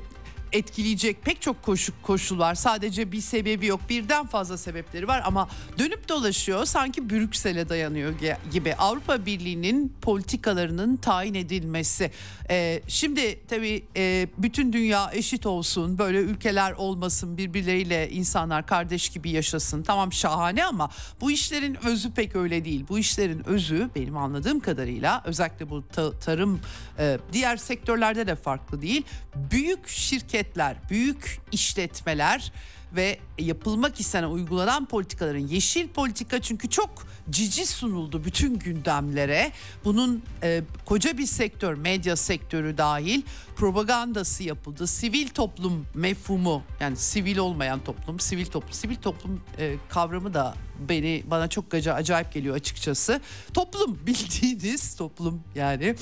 S1: etkileyecek pek çok koşu, koşul var. Sadece bir sebebi yok. Birden fazla sebepleri var ama dönüp dolaşıyor sanki Brüksel'e dayanıyor gibi. Avrupa Birliği'nin politikalarının tayin edilmesi. Ee, şimdi tabii e, bütün dünya eşit olsun. Böyle ülkeler olmasın. Birbirleriyle insanlar kardeş gibi yaşasın. Tamam şahane ama bu işlerin özü pek öyle değil. Bu işlerin özü benim anladığım kadarıyla özellikle bu ta- tarım e, diğer sektörlerde de farklı değil. Büyük şirketler, büyük işletmeler ve yapılmak istenen uygulanan politikaların yeşil politika çünkü çok cici sunuldu bütün gündemlere. Bunun e, koca bir sektör, medya sektörü dahil propagandası yapıldı. Sivil toplum mefhumu yani sivil olmayan toplum, sivil toplum, sivil toplum e, kavramı da beni bana çok acayip geliyor açıkçası. Toplum [laughs] bildiğiniz toplum yani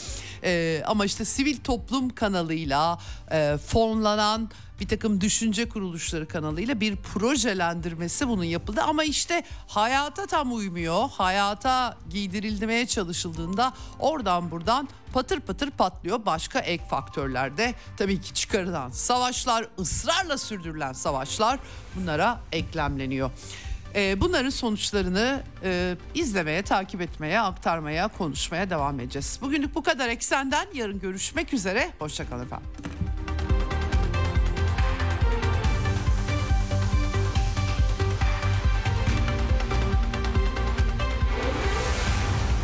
S1: E, ama işte sivil toplum kanalıyla e, fonlanan bir takım düşünce kuruluşları kanalıyla bir projelendirmesi bunun yapıldı ama işte hayata tam uymuyor. Hayata giydirilmeye çalışıldığında oradan buradan patır patır patlıyor. Başka ek faktörlerde tabii ki çıkarılan savaşlar, ısrarla sürdürülen savaşlar bunlara eklemleniyor. Ee, bunların sonuçlarını e, izlemeye, takip etmeye, aktarmaya, konuşmaya devam edeceğiz. Bugünlük bu kadar eksenden. Yarın görüşmek üzere. Hoşçakalın efendim.